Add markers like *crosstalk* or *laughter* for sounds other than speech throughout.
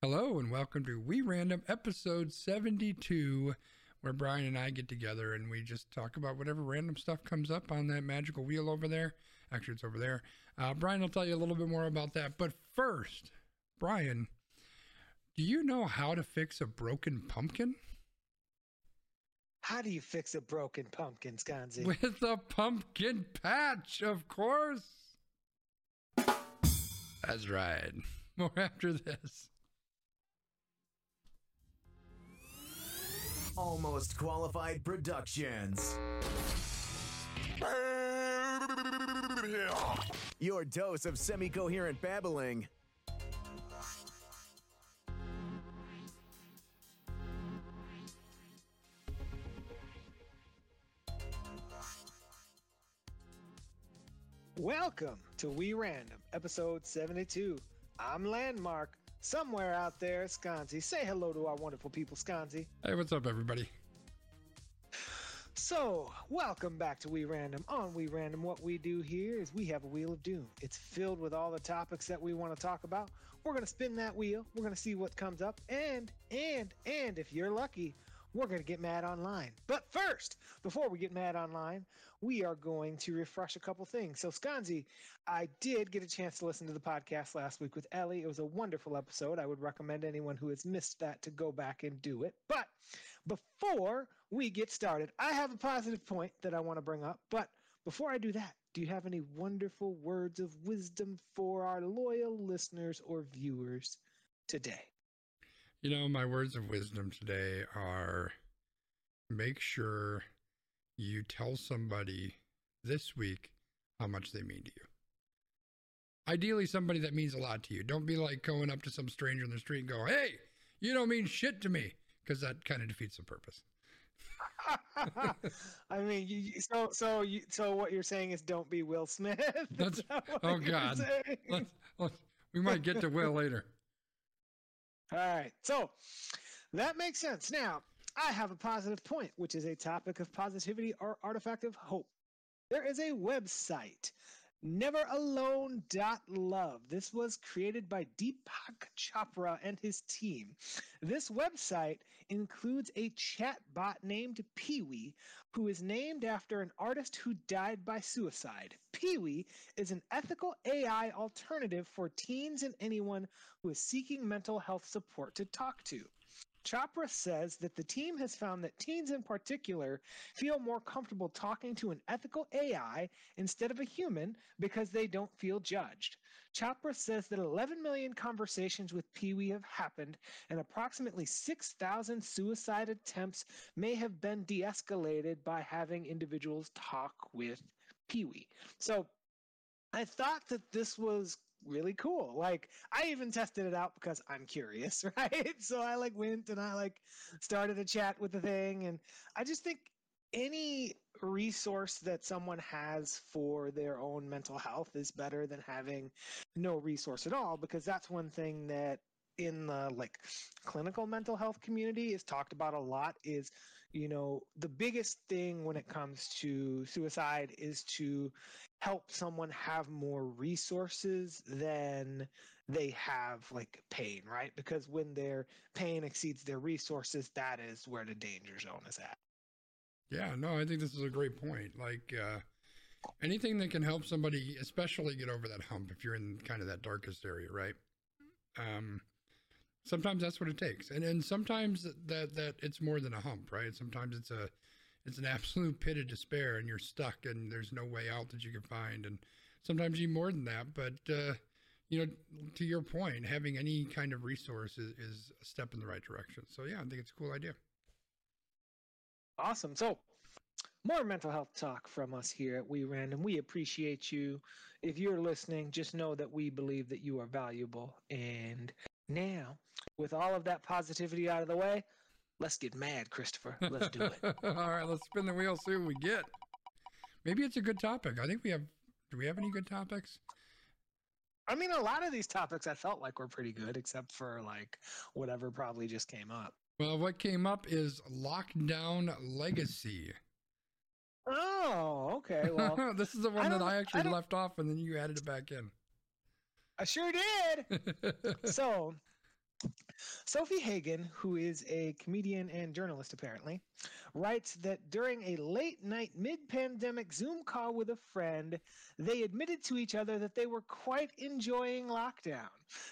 Hello and welcome to We Random episode 72, where Brian and I get together and we just talk about whatever random stuff comes up on that magical wheel over there. Actually, it's over there. Uh, Brian will tell you a little bit more about that. But first, Brian, do you know how to fix a broken pumpkin? How do you fix a broken pumpkin, Sconzi? With a pumpkin patch, of course. That's right. More after this. Almost Qualified Productions. Your dose of semi coherent babbling. Welcome to We Random, episode 72. I'm Landmark. Somewhere out there, Sconzi. Say hello to our wonderful people, Sconzi. Hey, what's up, everybody? So, welcome back to We Random. On We Random, what we do here is we have a wheel of doom. It's filled with all the topics that we want to talk about. We're going to spin that wheel. We're going to see what comes up. And, and, and if you're lucky, we're going to get mad online. But first, before we get mad online, we are going to refresh a couple things. So, Sconzi, I did get a chance to listen to the podcast last week with Ellie. It was a wonderful episode. I would recommend anyone who has missed that to go back and do it. But before we get started, I have a positive point that I want to bring up. But before I do that, do you have any wonderful words of wisdom for our loyal listeners or viewers today? You know, my words of wisdom today are make sure you tell somebody this week how much they mean to you. Ideally, somebody that means a lot to you. Don't be like going up to some stranger in the street and go, hey, you don't mean shit to me, because that kind of defeats the purpose. *laughs* I mean, you, so so you, so what you're saying is don't be Will Smith. *laughs* That's, oh God, let's, let's, we might get to Will later. All right. So that makes sense. Now, I have a positive point, which is a topic of positivity or artifact of hope. There is a website, neveralone.love. This was created by Deepak Chopra and his team. This website includes a chat bot named Peewee, who is named after an artist who died by suicide. Peewee is an ethical AI alternative for teens and anyone who is seeking mental health support to talk to. Chopra says that the team has found that teens in particular feel more comfortable talking to an ethical AI instead of a human because they don't feel judged. Chopra says that 11 million conversations with Peewee have happened and approximately 6,000 suicide attempts may have been de escalated by having individuals talk with Peewee. So I thought that this was really cool. Like I even tested it out because I'm curious, *laughs* right? So I like went and I like started a chat with the thing and I just think any resource that someone has for their own mental health is better than having no resource at all because that's one thing that in the like clinical mental health community is talked about a lot is you know the biggest thing when it comes to suicide is to help someone have more resources than they have like pain right? Because when their pain exceeds their resources that is where the danger zone is at. Yeah no i think this is a great point. Like uh anything that can help somebody especially get over that hump if you're in kind of that darkest area right? Um sometimes that's what it takes and and sometimes that that it's more than a hump right sometimes it's a it's an absolute pit of despair and you're stuck and there's no way out that you can find and sometimes you more than that but uh you know to your point having any kind of resource is, is a step in the right direction so yeah i think it's a cool idea awesome so more mental health talk from us here at We Random. We appreciate you. If you're listening, just know that we believe that you are valuable. And now, with all of that positivity out of the way, let's get mad, Christopher. Let's do it. *laughs* all right, let's spin the wheel, see what we get. Maybe it's a good topic. I think we have. Do we have any good topics? I mean, a lot of these topics I felt like were pretty good, except for like whatever probably just came up. Well, what came up is Lockdown Legacy. Oh, okay. Well, *laughs* this is the one I that I I actually don't- left off and then you added it back in. I sure did. *laughs* so, Sofie Hagen, who is a comedian and journalist apparently, writes that during a late night mid pandemic Zoom call with a friend, they admitted to each other that they were quite enjoying lockdown.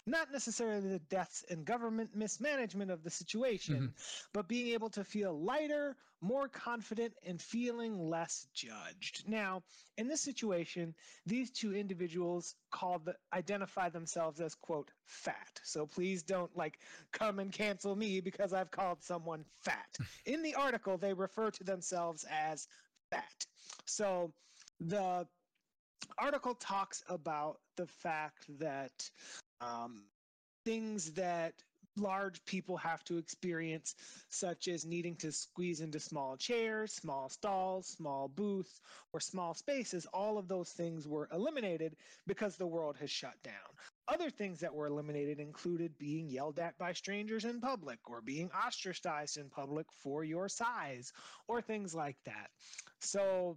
Not necessarily the deaths and government mismanagement of the situation, mm-hmm. but being able to feel lighter, more confident, and feeling less judged. Now, in this situation, these two individuals called the, identify themselves as quote fat. So please don't like come and cancel me because I've called someone fat. *laughs* in the article, they refer to themselves as fat. So the article talks about the fact that um, things that large people have to experience, such as needing to squeeze into small chairs, small stalls, small booths, or small spaces, all of those things were eliminated because the world has shut down. Other things that were eliminated included being yelled at by strangers in public or being ostracized in public for your size or things like that. So,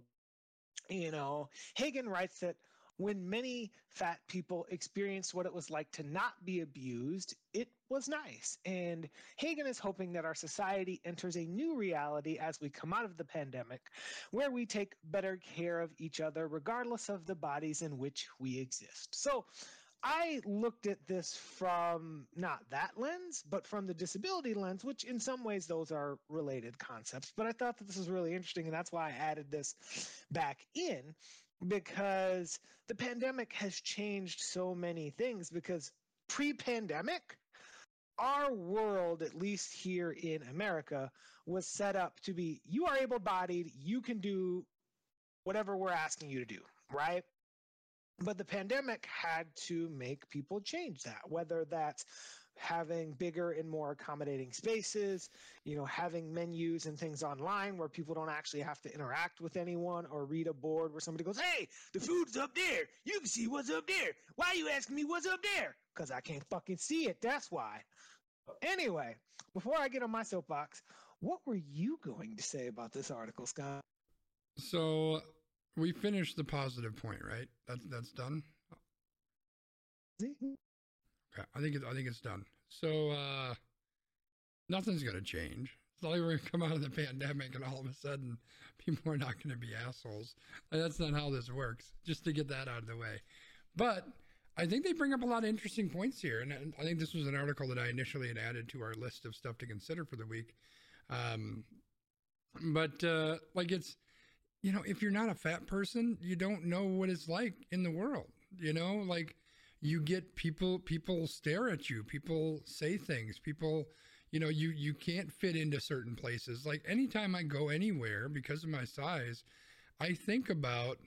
you know, Hagen writes that when many fat people experienced what it was like to not be abused, it was nice. And Hagen is hoping that our society enters a new reality as we come out of the pandemic, where we take better care of each other, regardless of the bodies in which we exist. So, I looked at this from not that lens, but from the disability lens, which in some ways those are related concepts. But I thought that this was really interesting, and that's why I added this back in because the pandemic has changed so many things. Because pre pandemic, our world, at least here in America, was set up to be you are able bodied, you can do whatever we're asking you to do, right? But the pandemic had to make people change that, whether that's having bigger and more accommodating spaces, you know, having menus and things online where people don't actually have to interact with anyone or read a board where somebody goes, Hey, the food's up there. You can see what's up there. Why are you asking me what's up there? Because I can't fucking see it. That's why. Anyway, before I get on my soapbox, what were you going to say about this article, Scott? So we finished the positive point, right? That's that's done. I think it, I think it's done. So uh, nothing's gonna change. It's not like we're gonna come out of the *laughs* pandemic and all of a sudden people are not gonna be assholes. That's not how this works. Just to get that out of the way. But I think they bring up a lot of interesting points here, and I think this was an article that I initially had added to our list of stuff to consider for the week. Um, but uh, like it's, you know, if you're not a fat person, you don't know what it's like in the world. You know, like you get people people stare at you people say things people you know you you can't fit into certain places. Like anytime i go anywhere because of my size i think about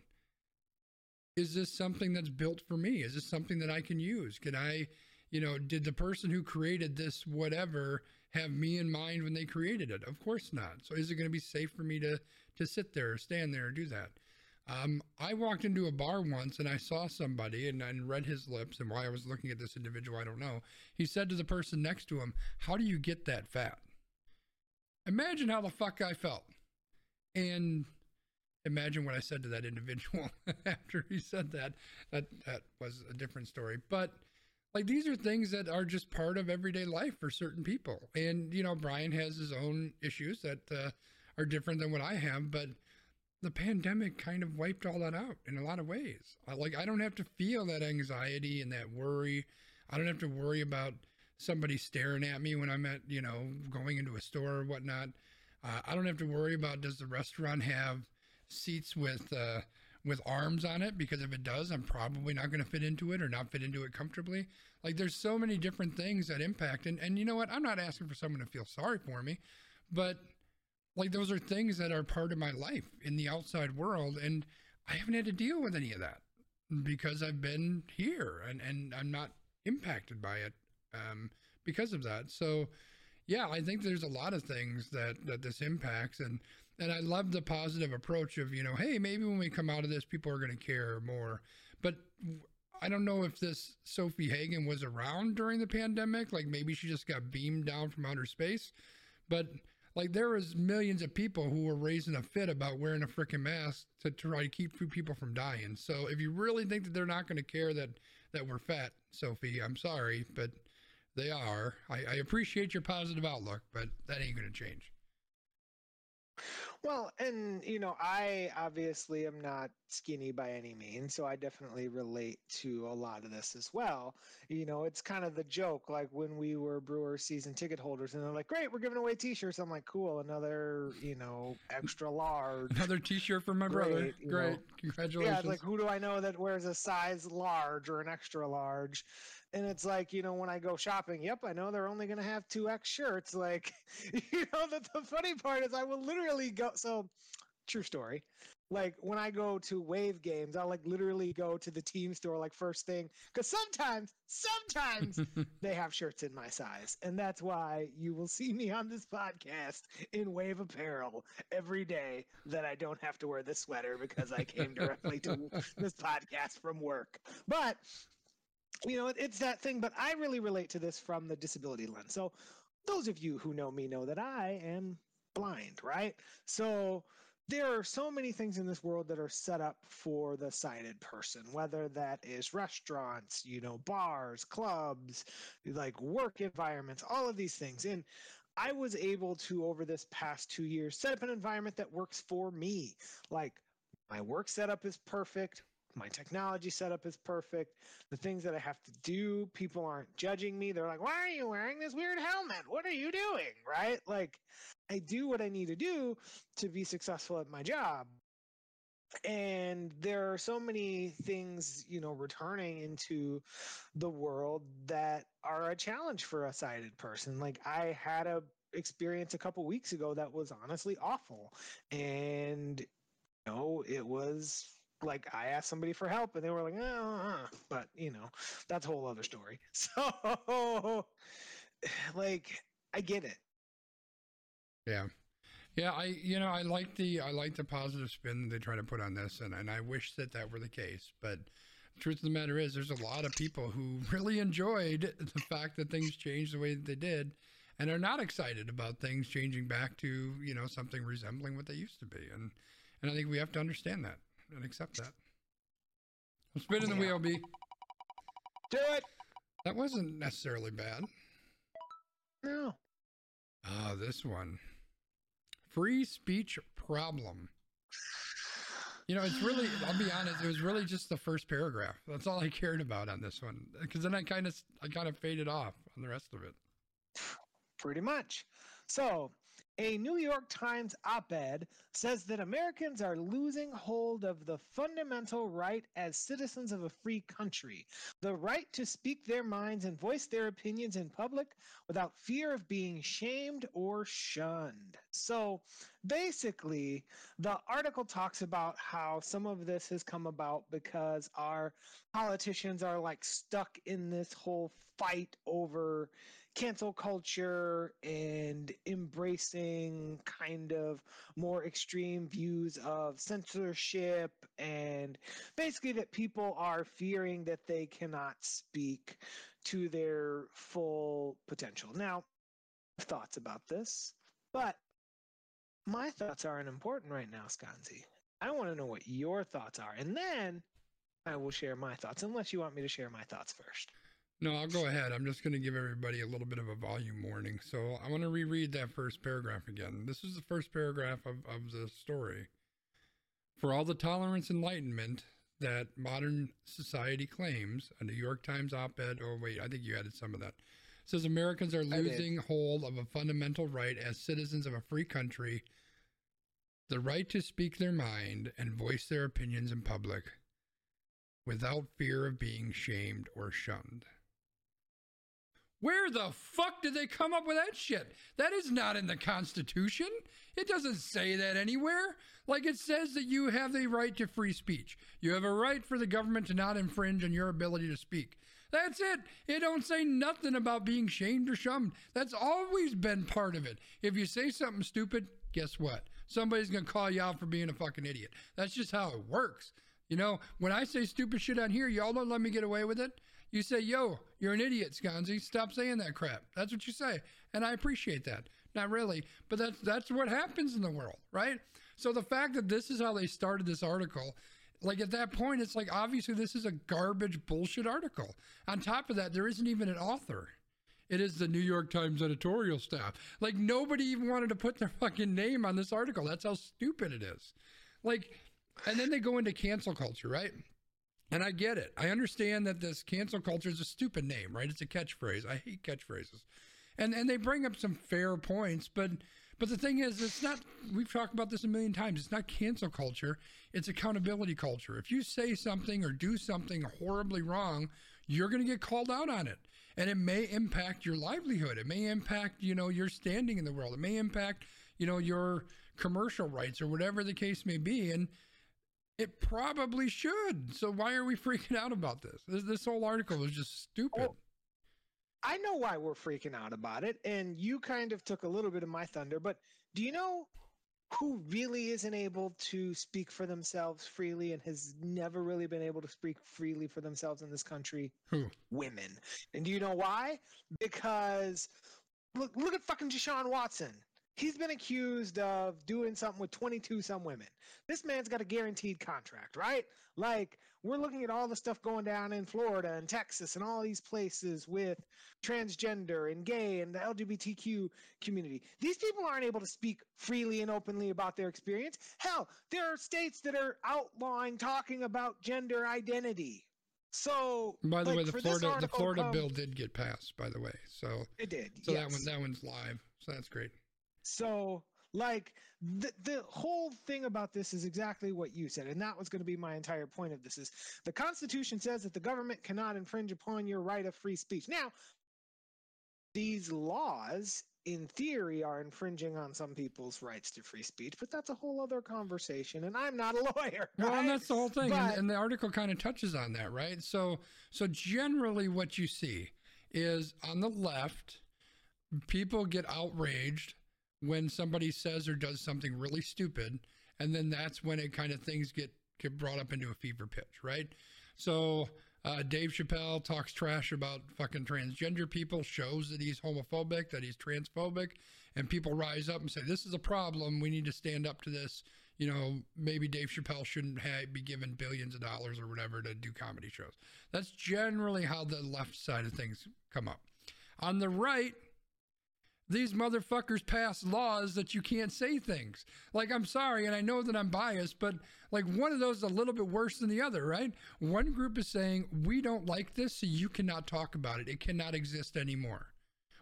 is this something that's built for me? Is this something that i can use? Can i you know did the person who created this whatever have me in mind when they created it? Of course not. So is it going to be safe for me to to sit there or stand there or do that um, I walked into a bar once and I saw somebody and, and read his lips. And why I was looking at this individual, I don't know. He said to the person next to him, How do you get that fat? Imagine how the fuck I felt. And imagine what I said to that individual *laughs* after he said that. That that was a different story. But like these are things that are just part of everyday life for certain people. And you know, Brian has his own issues that uh, are different than what I have, but the pandemic kind of wiped all that out in a lot of ways. I, like I don't have to feel that anxiety and that worry. I don't have to worry about somebody staring at me when I'm at you know going into a store or whatnot. Uh, I don't have to worry about does the restaurant have seats with uh, with arms on it because if it does, I'm probably not going to fit into it or not fit into it comfortably. Like there's so many different things that impact, and and you know what? I'm not asking for someone to feel sorry for me, but like those are things that are part of my life in the outside world and i haven't had to deal with any of that because i've been here and and i'm not impacted by it um, because of that so yeah i think there's a lot of things that that this impacts and and i love the positive approach of you know hey maybe when we come out of this people are going to care more but I don't know if this Sofie Hagen was around during the pandemic. Like maybe she just got beamed down from outer space. But like there was millions of people who were raising a fit about wearing a freaking mask to try to keep people from dying. So if you really think that they're not going to care that that we're fat, Sofie, I'm sorry, but They are. I, I appreciate your positive outlook, but that ain't going to change. Well, and you know, I obviously am not skinny by any means, so I definitely relate to a lot of this as well. You know, it's kind of the joke, like when we were Brewer season ticket holders, and they're like, "Great, we're giving away T-shirts." I'm like, "Cool, another, you know, extra large." Another T-shirt for my brother. Great, you Great, know. congratulations. Yeah, like who do I know that wears a size large or an extra large? And it's like, you know, when I go shopping, yep, I know they're only going to have two X shirts. *laughs* Like, you know, the, the funny part is I will literally go. So, true story. Like, when I go to Wave games, I'll like literally go to the team store like first thing. Because sometimes, sometimes *laughs* they have shirts in my size. And that's why you will see me on this podcast in Wave apparel every day that I don't have to wear this sweater because I came directly to *laughs* this podcast from work. But you know, it's that thing, but I really relate to this from the disability lens. So, those of you who know me know that I am blind, right? So, there are so many things in this world that are set up for the sighted person, whether that is restaurants, you know, bars, clubs, like work environments, all of these things. And I was able to, over this past two years, set up an environment that works for me. Like, my work setup is perfect my technology setup is perfect. The things that I have to do, people aren't judging me. They're like, why are you wearing this weird helmet? What are you doing? Right? Like, I do what I need to do to be successful at my job. And there are so many things, you know, returning into the world that are a challenge for a sighted person. Like, I had a experience a couple weeks ago that was honestly awful. And, you know, it was like I asked somebody for help and they were like, uh," but you know, that's a whole other story. *laughs* So, like, I get it. Yeah. Yeah, I you know I like the I like the positive spin that they try to put on this, and and I wish that that were the case. But truth of the matter is, there's a lot of people who *laughs* really enjoyed the fact that things changed the way that they did, and are not excited about things changing back to you know something resembling what they used to be. And and I think we have to understand that and accept that. I'm spinning the wheel, B. Do it. That wasn't necessarily bad. No. Ah, this one. Free speech problem. You know, it's really, I'll be honest, it was really just the first paragraph. That's all I cared about on this one. Because then I kind of, I kind of faded off on the rest of it. Pretty much. So, a New York Times op ed says that Americans are losing hold of the fundamental right as citizens of a free country the right to speak their minds and voice their opinions in public without fear of being shamed or shunned. So, basically, the article talks about how some of this has come about because our politicians are like stuck in this whole fight over cancel culture and embracing kind of more extreme views of censorship and basically that people are fearing that they cannot speak to their full potential. Now, thoughts about this, but my thoughts aren't important right now, Sconzi. I want to know what your thoughts are, and then I will share my thoughts, unless you want me to share my thoughts first. No, I'll go ahead. I'm just going to give everybody a little bit of a volume warning. So I want to reread that first paragraph again. This is the first paragraph of, of the story. For all the tolerance enlightenment that modern society claims, a New York Times op ed, oh, wait, I think you added some of that, says Americans are losing hold of a fundamental right as citizens of a free country the right to speak their mind and voice their opinions in public without fear of being shamed or shunned. Where the fuck did they come up with that shit? That is not in the Constitution. It doesn't say that anywhere. Like it says that you have the right to free speech. You have a right for the government to not infringe on your ability to speak. That's it. It don't say nothing about being shamed or shunned. That's always been part of it. If you say something stupid, guess what? Somebody's gonna call you out for being a fucking idiot. That's just how it works. You know, when I say stupid shit on here, y'all don't let me get away with it. You say, yo, you're an idiot, Sconzi. Stop saying that crap. That's what you say. And I appreciate that. Not really, but that's that's what happens in the world, right? So the fact that this is how they started this article, like at that point, it's like obviously this is a garbage bullshit article. On top of that, there isn't even an author. it is the New York Times editorial staff. Like nobody even wanted to put their *laughs* fucking name on this article. That's how stupid it is. Like, and then they go into cancel culture, right? And I get it. I understand that this cancel culture is a stupid name, right? It's a catchphrase. I hate catchphrases. And and they bring up some fair points, but but the thing is, it's not, we've talked about this a million times. It's not cancel culture, it's accountability culture. If you say something or do something horribly wrong, you're going to get called out on it. And it may impact your livelihood. It may impact, you know, your standing in the world. It may impact, you know, your commercial rights or whatever the case may be. And it probably should. So why are we *laughs* freaking out about this? This, this whole article is just stupid. Oh, I know why we're freaking out about it, and you kind of took a little bit of my thunder, but do you know who really isn't able to speak for themselves freely and has never really been able to speak freely for themselves in this country? Who? Women. And do you know why? Because look look at fucking Deshaun Watson. He's been accused of doing something with 22 some women. This man's got a guaranteed contract, right? Like, we're looking at all the stuff going down in Florida and Texas and all these places with transgender and gay and the LGBTQ community. These people aren't able to speak freely and openly about their experience. Hell, there are states that are outlawing talking about gender identity. So, by the like, way, the Florida the Florida bill did get passed. By the way, so it did. so that one that one's live. So that's great. So, like the the whole thing about this is exactly what you said, and that was going to be my entire point of this: is the Constitution says that the government cannot infringe upon your right of free speech. Now, these laws, in theory, are infringing on some people's rights to free speech, but that's a whole other conversation, and I'm not a *laughs* lawyer. Well, and that's the whole thing, and, and the article kind of touches on that, right? So, so generally, what you see is on the left, people get outraged when somebody says or does something really stupid, and then that's when it kind of things get get brought up into a fever pitch, right? So. Uh, Dave Chappelle talks trash about fucking transgender people, shows that he's homophobic, that he's transphobic, and people rise up and say, This is a problem. We need to stand up to this you know, maybe Dave Chappelle shouldn't be given billions of dollars or whatever to do comedy shows. That's generally how the left side of things come up. On the right, these motherfuckers pass laws that you can't say things. Like, I'm sorry, and I know that I'm biased, but like one of those is a little bit worse than the other, right? One group is saying, we don't like this, so you cannot talk about it. It cannot exist anymore.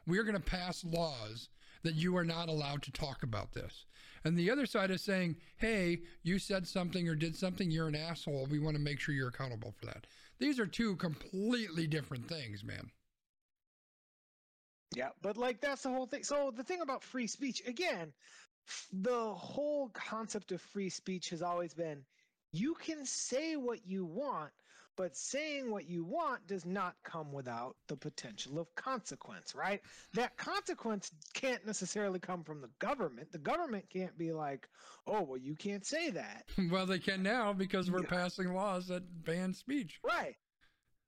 We're going to pass laws that you are not allowed to talk about this. And the other side is saying, hey, you said something or did something, you're an asshole. We want to make sure you're accountable for that. These are two completely different things, man. Yeah, but like that's the whole thing. So the thing about free speech, again, the whole concept of free speech has always been you can say what you want, but saying what you want does not come without the potential of consequence, right? That consequence can't necessarily come from the government. The government can't be like, "Oh, well, you can't say that." *laughs* well, they can now because we're Yeah. passing laws that ban speech. Right.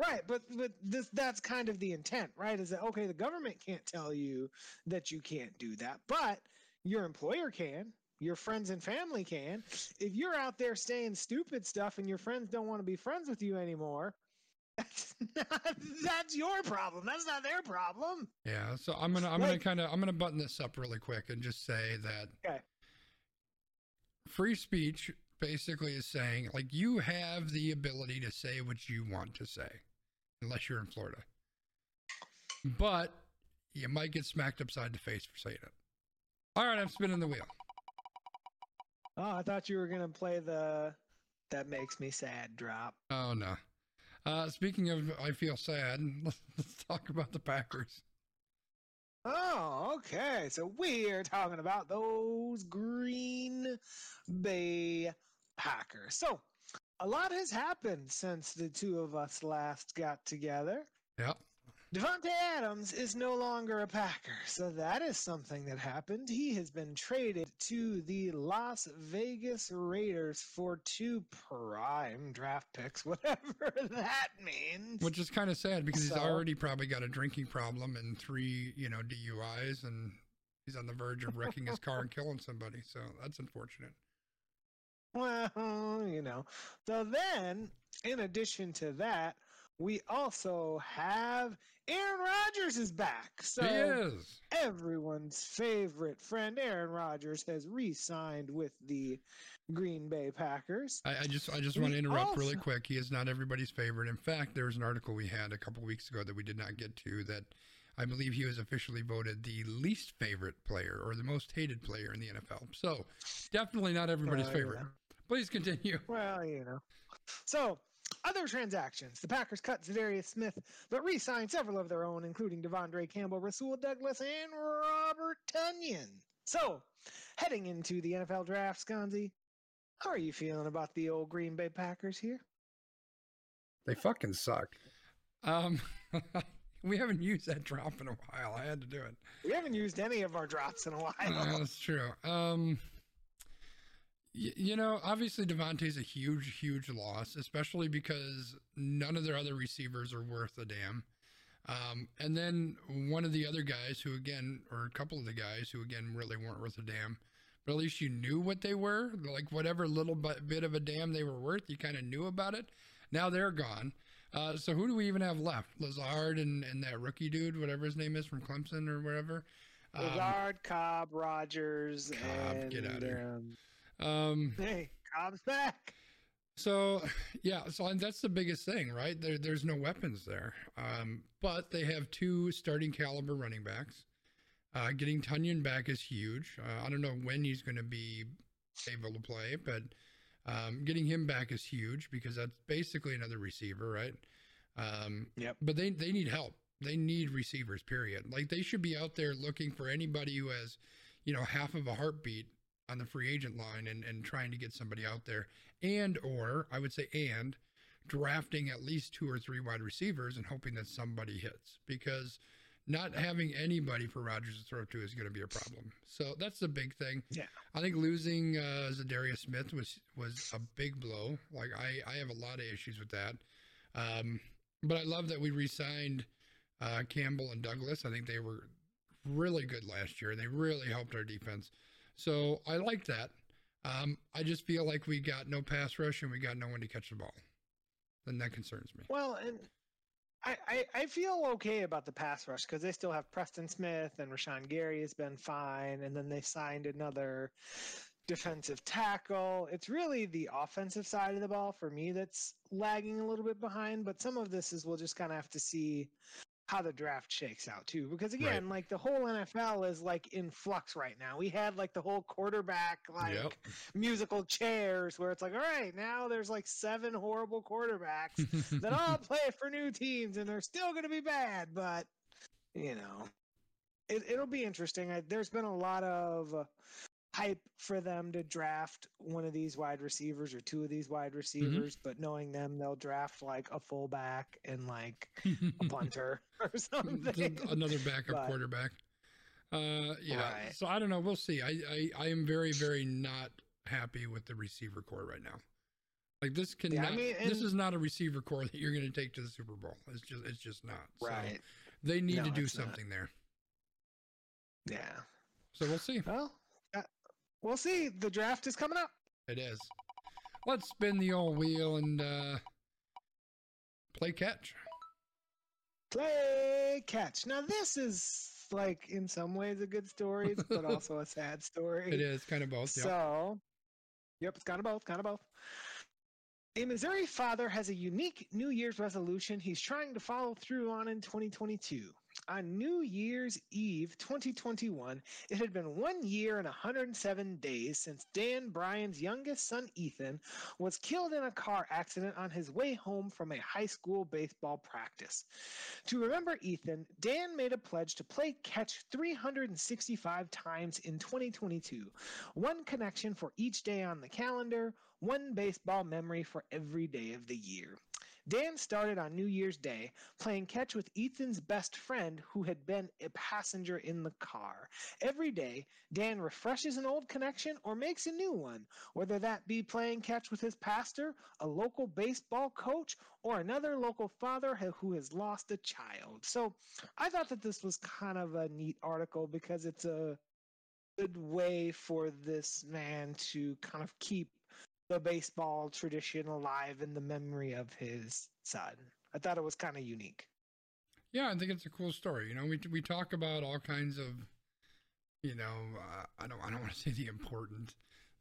Right, but but this that's kind of the intent, right? Is that okay, the government can't tell you that you can't do that, but your employer can. Your friends and family can. If you're out there saying stupid stuff and your friends don't want to be friends with you anymore, *laughs* that's not that's your problem. That's not their problem. Yeah, so I'm gonna I'm gonna kind of I'm gonna button this up really quick and just say that Okay. free speech basically is saying like you have the ability to say what you want to say, unless you're in Florida, but you might get smacked upside the face for saying it. All right, I'm spinning the wheel. Oh, I thought you were gonna play the that makes me sad drop. Oh no. Uh, speaking of, I feel sad. Let's, *laughs* let's talk about the Packers. Oh, okay. So we're talking about those Green Bay Packers. So a lot has happened since the two of us last got together. Yep. Davante Adams is no longer a Packer, so that is something that happened. He has been traded to the Las Vegas Raiders for two prime draft picks, *laughs* whatever that means. Which is kind of sad because he's already probably got a drinking problem and three, you know, DUIs, and he's on the verge of wrecking his car and killing somebody. So that's unfortunate. *laughs* Well, you know. So then, in addition to that, we also have Aaron Rodgers is back. So he is. everyone's favorite friend Aaron Rodgers has re-signed with the Green Bay Packers. I, I just I just We want to interrupt really quick. He is not everybody's favorite. In fact, there was an article we had a couple weeks ago that we did not get to that I believe he was officially voted the least favorite player or the most hated player in the NFL. So definitely not everybody's Uh, favorite. Yeah. Please continue. *laughs* Well, you know. So, other transactions. The Packers cut Za'Darius Smith, but re-signed several of their own, including De'Vondre Campbell, Rasul Douglas, and Robert Tonyan. So, heading into the NFL draft, Sconzi, how are you feeling about the old Green Bay Packers here? They fucking suck. Um, *laughs* we haven't used that drop in a while. I had to do it. We haven't used any of our drops in a while. Uh, *laughs* that's true. Um, y- you know, obviously Davante's a huge, huge loss, especially because none of their other receivers are worth a damn. Um, and then one of the other guys who, again, or a couple of the guys who, again, really weren't worth a damn, but at least you knew what they were. Like whatever little bit of a damn they were worth, you kind of knew about it. Now they're gone. Uh, so who do we even have left? Lazard and, and that rookie dude, whatever his name is from Clemson or wherever. Um, Lazard, Cobb, Rodgers, Cobb, and get outta here. um, um, hey, Cobb's back. So, *laughs* yeah, so and that's the biggest thing, right? There, there's no weapons there, um, but they have two starting caliber running backs. Uh, getting Tonyan back is huge. Uh, I don't know when he's going to be able to play, but um, getting him back is huge because that's basically another receiver, right? Um, Yep. But they they need help. They need receivers. Period. Like they should be out there looking for anybody who has, you know, half of a heartbeat on the free agent line and and trying to get somebody out there, and or I would say and drafting at least two or three wide receivers and hoping that somebody hits because not having anybody for Rodgers to throw to is going to be a problem. So that's the big thing. Yeah. I think losing uh, Za'Darius Smith was was a big blow. Like I I have a lot of issues with that. Um, but I love that we re-signed uh, Campbell and Douglas. I think they were really good last year. They really helped our defense. So I like that. Um, I just feel like we got no pass rush and we got no one to catch the ball. Then that concerns me. Well, and I, I, I feel okay about the pass rush because they still have Preston Smith and Rashan Gary has been fine, and then they signed another defensive tackle. It's really the offensive side of the ball for me that's lagging a little bit behind, but some of this is we'll just kind of have to see how the draft shakes out too because again like the whole NFL is like in flux right now. We had like the whole quarterback like Yep. musical chairs where it's like all right, now there's like seven horrible quarterbacks *laughs* that all play for new teams and they're still going to be bad, but you know, it, it'll be interesting. I, there's been a lot of uh, hype for them to draft one of these wide receivers or two of these wide receivers, but knowing them, they'll draft like a fullback and like *laughs* a punter or *laughs* something. Another backup But- quarterback. Uh, yeah. Right. So I don't know. We'll see. I, I I am very very not happy with the receiver core right now. Like this Yeah, I mean, this is not a receiver core that you're going to take to the Super Bowl. It's just it's just not. So Right. they need No, to do it's not. something there. Yeah. So we'll see. Well, we'll see. The draft is coming up. It is. Let's spin the old wheel and uh, play catch. Play catch. Now this is like in some ways a good story, *laughs* but also a sad story. It is kind of both. Yeah. So, yep, it's kind of both, kind of both. A Missouri father has a unique New Year's resolution he's trying to follow through on in 2022. On New Year's Eve 2021, it had been one year and 107 days since Dan Bryan's youngest son, Ethan, was killed in a car accident on his way home from a high school baseball practice. To remember Ethan, Dan made a pledge to play catch 365 times in 2022, one connection for each day on the calendar, one baseball memory for every day of the year. Dan started on New Year's Day playing catch with Ethan's best friend who had been a passenger in the car. Every day, Dan refreshes an old connection or makes a new one, whether that be playing catch with his pastor, a local baseball coach, or another local father who has lost a child. So I thought that this was kind of a neat article because it's a good way for this man to kind of keep the baseball tradition alive in the memory of his son. I thought it was kind of unique. Yeah, I think it's a cool story. You know, we we talk about all kinds of, you know, uh, I don't I don't want to say the important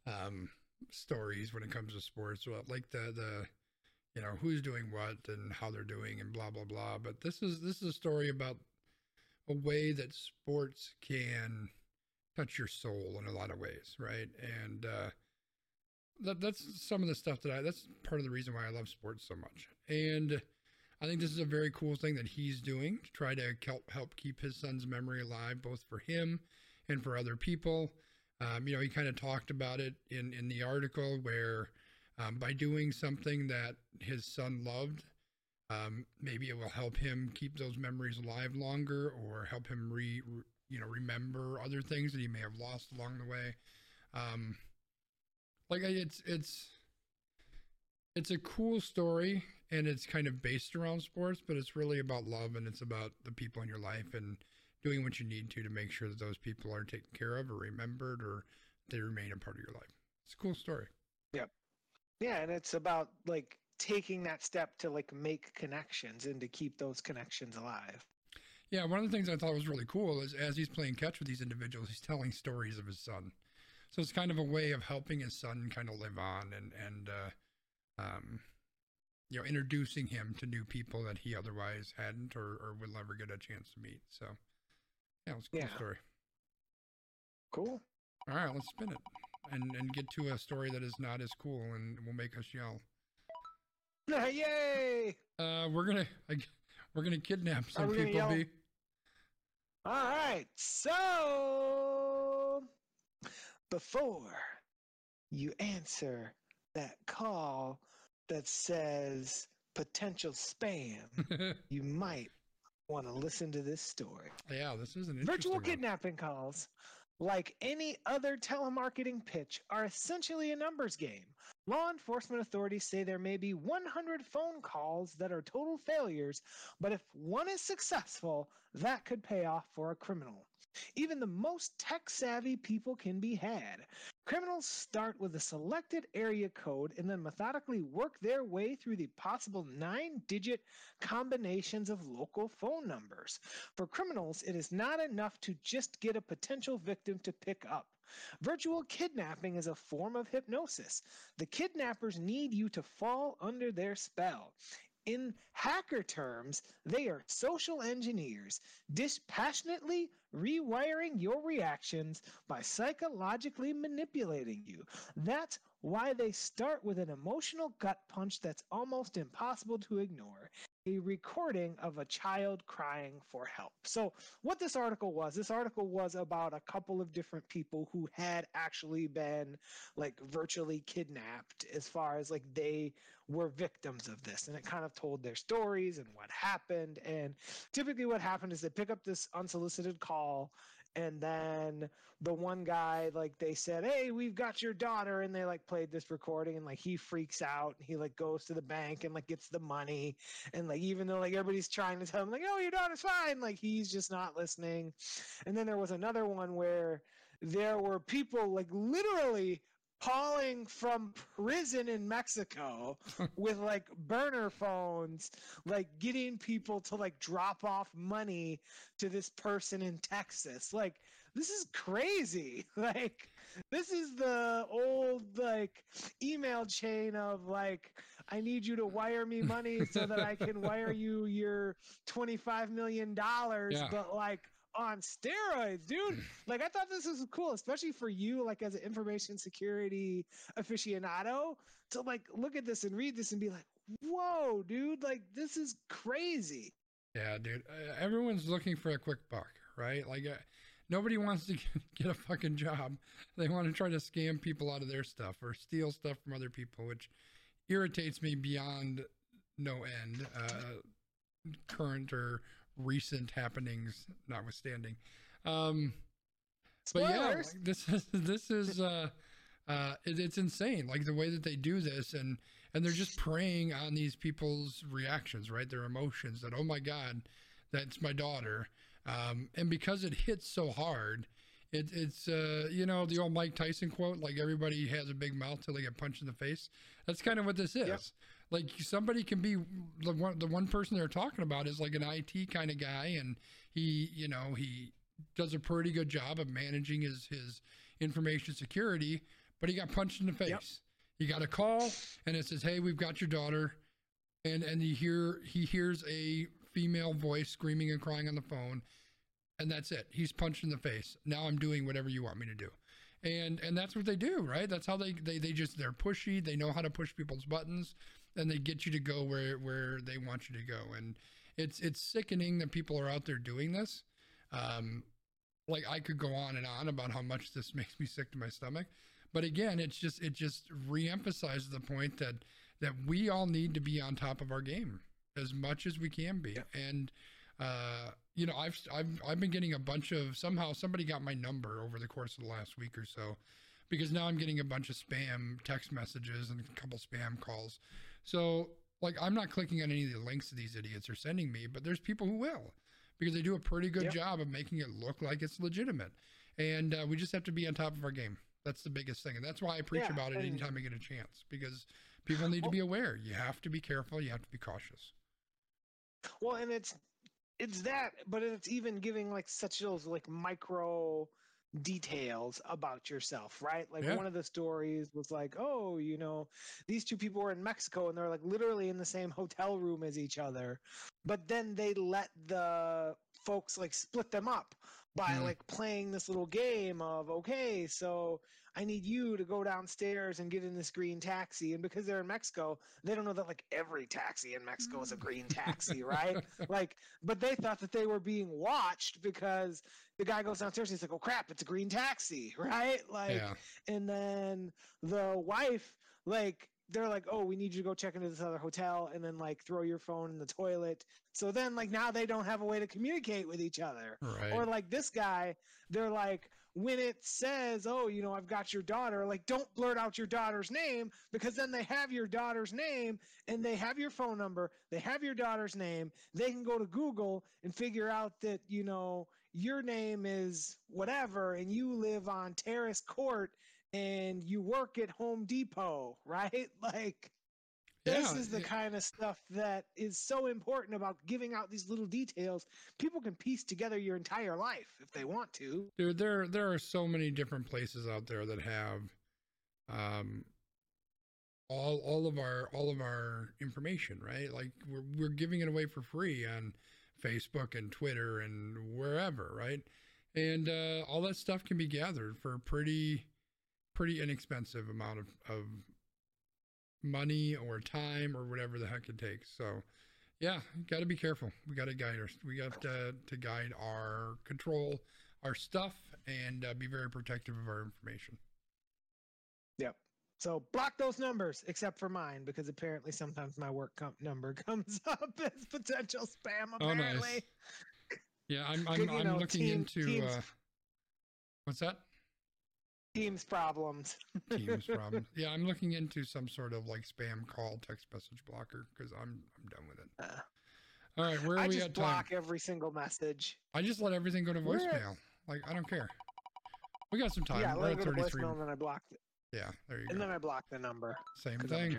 um, stories when it comes to sports, well, like the the, you know, who's doing what and how they're doing and blah blah blah. But this is this is a story about a way that sports can touch your soul in a lot of ways, right? And uh, that that's some of the stuff that I that's part of the reason why I love sports so much. And I think this is a very cool thing that he's doing to try to help help keep his son's memory alive, both for him and for other people. Um, you know, he kind of talked about it in in the article where um, by doing something that his son loved, um, maybe it will help him keep those memories alive longer, or help him re, re you know remember other things that he may have lost along the way. Um, like it's it's it's a cool story and it's kind of based around sports, but it's really about love and it's about the people in your life and doing what you need to to make sure that those people are taken care of or remembered or they remain a part of your life. It's a cool story. Yeah. Yeah, and it's about like taking that step to like make connections and to keep those connections alive. Yeah, one of the things I thought was really cool is as he's playing catch with these individuals, he's telling stories of his son. So it's kind of a way of helping his son kind of live on and and uh, um, you know introducing him to new people that he otherwise hadn't or, or would never get a chance to meet. So yeah, it's a cool Yeah. story. Cool. All right, let's spin it and and get to a story that is not as cool and will make us yell. *laughs* Yay! Uh, we're gonna we're gonna kidnap some people. yell? B. All right. So before you answer that call that says potential spam, *laughs* you might want to listen to this story. yeah, this is an interesting Virtual one. kidnapping calls, like any other telemarketing pitch, are essentially a numbers game. Law enforcement authorities say there may be 100 phone calls that are total failures, but if one is successful, that could pay off for a criminal. Even the most tech savvy people can be had. Criminals start with a selected area code and then methodically work their way through the possible nine digit combinations of local phone numbers. For criminals, it is not enough to just get a potential victim to pick up. Virtual kidnapping is a form of hypnosis. The kidnappers need you to fall under their spell. In hacker terms, they are social engineers, dispassionately rewiring your reactions by psychologically manipulating you. That's why they start with an emotional gut punch that's almost impossible to ignore a recording of a child crying for help. So, what this article was, this article was about a couple of different people who had actually been like virtually kidnapped as far as like they were victims of this and it kind of told their stories and what happened and typically what happened is they pick up this unsolicited call and then the one guy like they said hey we've got your daughter and they like played this recording and like he freaks out and he like goes to the bank and like gets the money and like even though like everybody's trying to tell him like oh your daughter's fine like he's just not listening. And then there was another one where there were people like literally calling from prison in Mexico *laughs* with like burner phones, like getting people to like drop off money to this person in Texas. Like, this is crazy. *laughs* Like, this is the old like email chain of like, I need you to wire me money so that I can *laughs* wire you your $25 million. Yeah. But like, on steroids, dude. *laughs* Like I thought this was cool, especially for you, like as an information security aficionado, to like look at this and read this and be like, "Whoa, dude! Like this is crazy." Yeah, dude. Uh, everyone's looking for a quick buck, right? Like, uh, nobody wants to *laughs* get a fucking job. They want to try to scam people out of their stuff or steal stuff from other people, which irritates me beyond no end. Uh, current or recent happenings notwithstanding. Um, but yeah, like, this is this is uh, uh, it, it's insane. Like the way that they do this, and and they're just preying on these people's reactions, right? Their emotions. That oh my god, that's my daughter. Um, and because it hits so hard, it, it's uh, you know the old Mike Tyson quote, like everybody has a big mouth till they get punched in the face. That's kind of what this is. Yep. Like somebody can be the one the one person they're talking about is like an IT kind of guy and he you know he does a pretty good job of managing his his information security but he got punched in the face. Yep. he got a call and it says hey we've got your daughter and and he hear he hears a female voice screaming and crying on the phone and that's it. He's punched in the face. Now i'm doing whatever you want me to do. And and that's what they do right? That's how they they, they just they're pushy. They know how to push people's buttons and they get you to go where where they want you to go. And it's it's sickening that people are out there doing this. Um like i could go on and on about how much this *laughs* makes me sick to my stomach but again it's just it just reemphasizes the point that that we all need to be on top of our game as much as we can be. And uh you know I've, I've i've been getting a bunch of somehow somebody got my number over the course of the last week or so because now i'm getting a bunch of spam text messages and a couple spam calls so like i'm not clicking on any of the links that these idiots are sending me but there's people who will because they do a pretty good Yep. job of making it look like it's legitimate. And uh, we just have to be on top of our game. That's the biggest thing and that's why i preach Yeah, about it anytime i get a chance because people need to be aware. You have to be careful. You have to be cautious. Well, and it's it's that, but it's even giving like such those like micro details about yourself, right? Like Yeah. one of the stories was like, oh, you know, these two people were in Mexico and they're like literally in the same *laughs* hotel room as each other, but then they let the folks like split them up by Hmm. like playing this little game of okay, so I need you to go downstairs and get in this green taxi, and because they're in Mexico, they don't know that like every taxi in Mexico is a mm. green taxi, *laughs* right? like but they thought that they were being watched because the guy goes downstairs and he's like oh crap it's a green taxi *laughs* right? Like yeah. and then the wife like they're like oh we need you to go check into this other hotel and then like throw your phone in the toilet. So then like now they don't have a way to communicate with each other. Right. or like this guy they're like when it says oh you know i've got your daughter like don't blurt out your daughter's name because then they have your daughter's name and they have your phone number they have your daughter's name they can go to google and figure out that you know your name is whatever and you live on terrace court and you work at home depot *laughs* right? Like this Yeah, is the kind of stuff that is so important about giving out these little details. People can piece together your entire life if they want to. Dude, there there are so many different places out there that have um all all of our all of our information, right? Like we're we're giving it away for free on Facebook and Twitter and wherever, right? And uh all that stuff can be gathered for a pretty pretty inexpensive amount of, of money or time or whatever the heck it takes. So yeah, got to be careful. We got to guide our, we got to, to guide our control our stuff and uh, be very protective of our information. Yep. So block those numbers, except for mine, because apparently sometimes my work comp number *laughs* comes up as potential spam. Apparently. Oh, nice. Yeah, I'm I'm, I'm know, looking team- into teams- uh, what's that? Teams problems. *laughs* Teams problems. Yeah, I'm looking into some sort of like spam call text message blocker because I'm I'm done with it. Uh, All right, where are I we just at time? block every single message. I just let everything go to voicemail. Like I don't care. We got some time. yeah, We're let at it go to 33. voicemail, and then I block it, Yeah, there you go. and then I block the number. Same thing.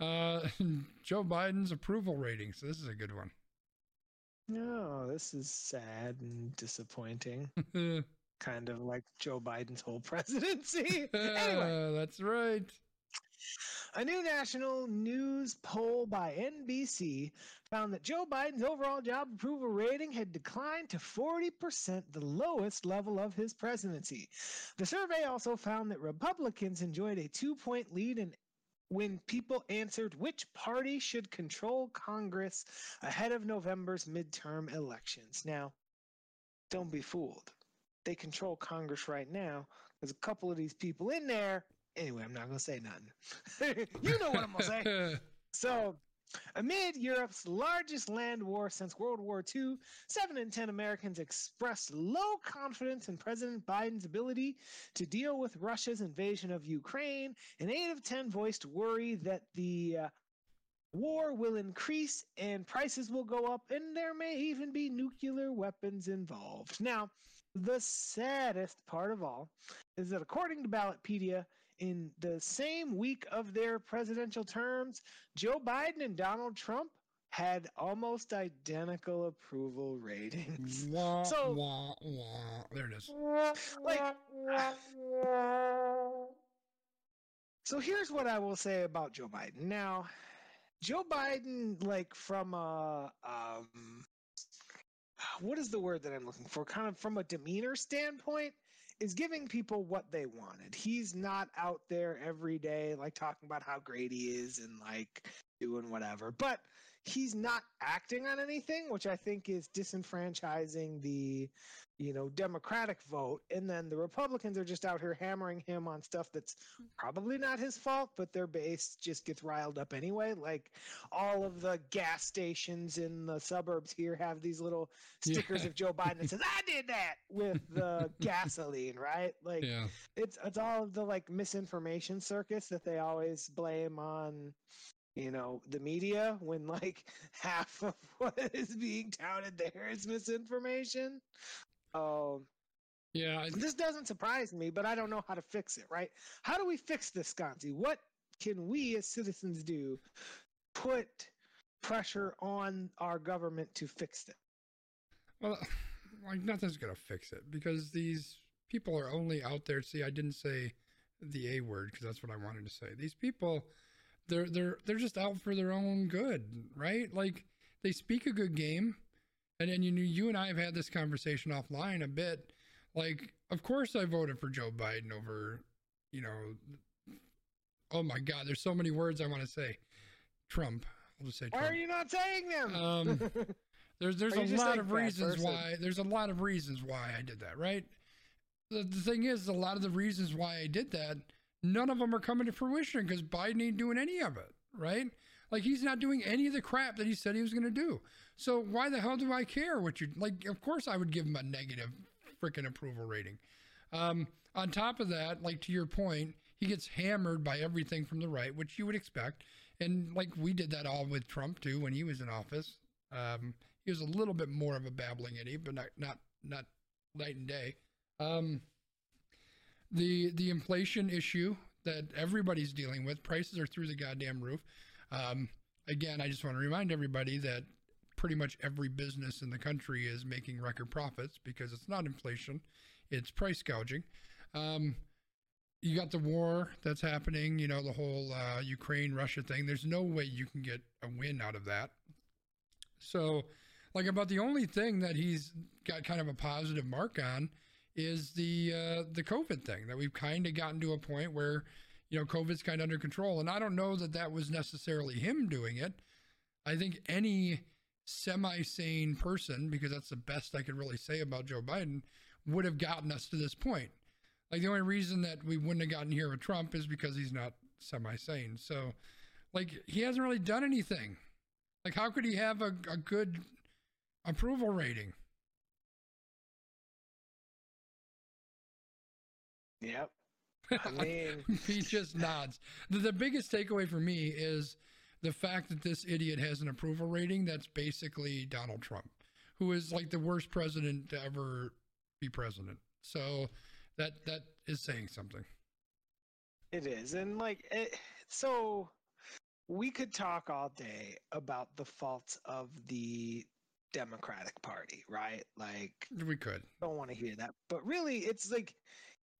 Uh, *laughs* Joe Biden's approval rating. So this is a good one. No, this is sad and disappointing. *laughs* kind of like Joe Biden's whole *laughs* presidency. *laughs* anyway, Uh, that's right. a new national news poll by NBC found that Joe Biden's overall job approval rating had declined to 40%, the lowest level of his presidency. The survey also found that Republicans enjoyed a two point lead in when people answered which party should control Congress ahead of November's midterm elections. Now, don't be fooled. They control Congress right now. There's a couple of these people in there. Anyway, I'm not going to say nothing. *laughs* you know what I'm going to say. *laughs* So, amid Europe's largest land war since World War II, 7 in 10 Americans expressed low confidence in President Biden's ability to deal with Russia's invasion of Ukraine, and 8 of 10 voiced worry that the uh, war will increase and prices will go up, and there may even be nuclear weapons involved. Now, the saddest part of all is that according to Ballotpedia, in the same week of their presidential terms, Joe Biden and Donald Trump had almost identical approval ratings. *laughs* Wah, So- wah, wah. There it is. Like, so here's what I will say about Joe Biden. Now, Joe Biden, like from a um, what is the word that I'm looking for? Kind of from a demeanor standpoint, is giving people what they wanted. He's not out there every day like talking about how great he is and like doing whatever, but he's not acting on anything, which I think is disenfranchising the you know democratic vote and then the republicans are just out here hammering him on stuff that's probably not his fault but their base just gets riled up anyway like all of the gas stations in the suburbs here have these little stickers Yeah. of joe biden that says i did that with the *laughs* gasoline right like Yeah. it's it's all of the like misinformation circus that they always blame on you know the media when like *laughs* half of what is being touted there is misinformation um Yeah. I- this doesn't surprise me but i don't know how to fix it right how do we fix this Sconzi? what can we as citizens do put pressure on our government to fix it Well, *sighs* like nothing's gonna fix it because these people are only out there. See, I didn't say the A word because that's what I wanted to say. These people, they're they're they're just out for their own good, right? Like they speak a good game, and then you know, you and I have had this conversation offline a bit. Like, of course, I voted for Joe Biden over, you know, oh my God, there's so many words I want to say. Trump. I'll just say why are you not saying them Um, *laughs* There's there's a lot like of reasons person. why there's a lot of reasons why I did that, right? The, the thing is, a lot of the reasons why I did that, none of them are coming to fruition because Biden ain't doing any of it, right? Like he's not doing any of the crap that he said he was going to do. So why the hell do I care what you like? Of course, I would give him a negative freaking approval rating. Um, on top of that, like to your point, he gets hammered by everything from the right, which you would expect. And like we did that all with Trump too when he was in office. Um, he was a little bit more of a babbling idiot, but not not not night and day. Um, the the inflation issue that everybody's dealing with, prices are through the goddamn roof. Um, again, I just want to remind everybody that pretty much every business in the country is making record profits because it's not inflation, it's price gouging. Um, you got the war that's happening, you know, the whole uh, Ukraine Russia thing. There's no way you can get a win out of that. So, like, about the only thing that he's got kind of a positive mark on is the uh, the COVID thing that we've kind of gotten to a point where, you know, COVID's kind of under control. And I don't know that that was necessarily him doing it. I think any semi sane person, because that's the best I could really say about Joe Biden, would have gotten us to this point. Like the only reason that we wouldn't have gotten here with Trump is because he's not semi sane. So, like, he hasn't really done anything. Like, how could he have a, a good approval rating? Yep i *laughs* mean he just nods. The, the biggest takeaway for me is the fact that this idiot has an approval rating that's basically Donald Trump, who is like the worst president to ever be president. So that that is saying something. It is. And like it, so we could talk all day about the faults of the Democratic Party, right? Like We could. don't want to hear that. But really it's like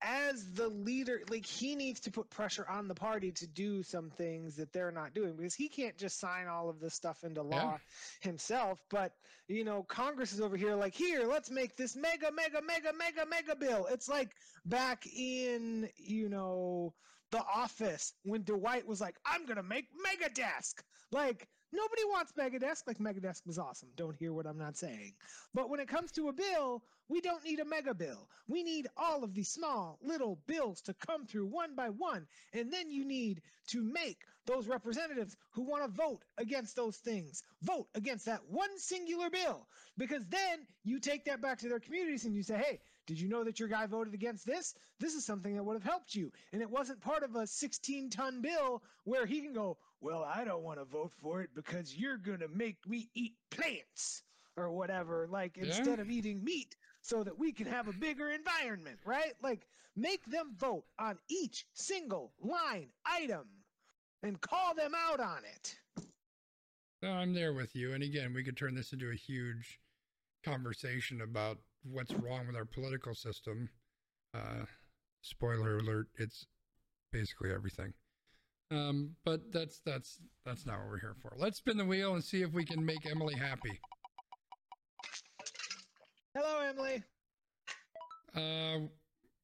as the leader, like he needs to put pressure on the party to do some things that they're not doing because he can't just sign all of this stuff into law himself. But you know, Congress is over here like, here, let's make this mega, mega, mega, mega, mega bill. It's like back in, you know, the office when Dwight was like, I'm gonna make Mega Desk. Like, nobody wants Megadesk. Like Megadesk was awesome. Don't hear what I'm not saying. But when it comes to a bill, we don't need a mega bill. We need all of these small little bills to come through one by one. And then you need to make those representatives who want to vote against those things vote against that one singular bill. Because then you take that back to their communities and you say, hey, did you know that your guy voted against this? This is something that would have helped you. And it wasn't part of a 16 ton bill where he can go, well, I don't want to vote for it because you're going to make me eat plants or whatever. Like Yeah. instead of eating meat, so that we can have a bigger environment, right? Like, make them vote on each single line item and call them out on it. I'm there with you. And again, we could turn this into a huge conversation about what's wrong with our political system. Uh, spoiler alert: it's basically everything. Um, but that's that's that's not what we're here for. Let's spin the wheel and see if we can make Emily happy. Hello, Emily. Uh,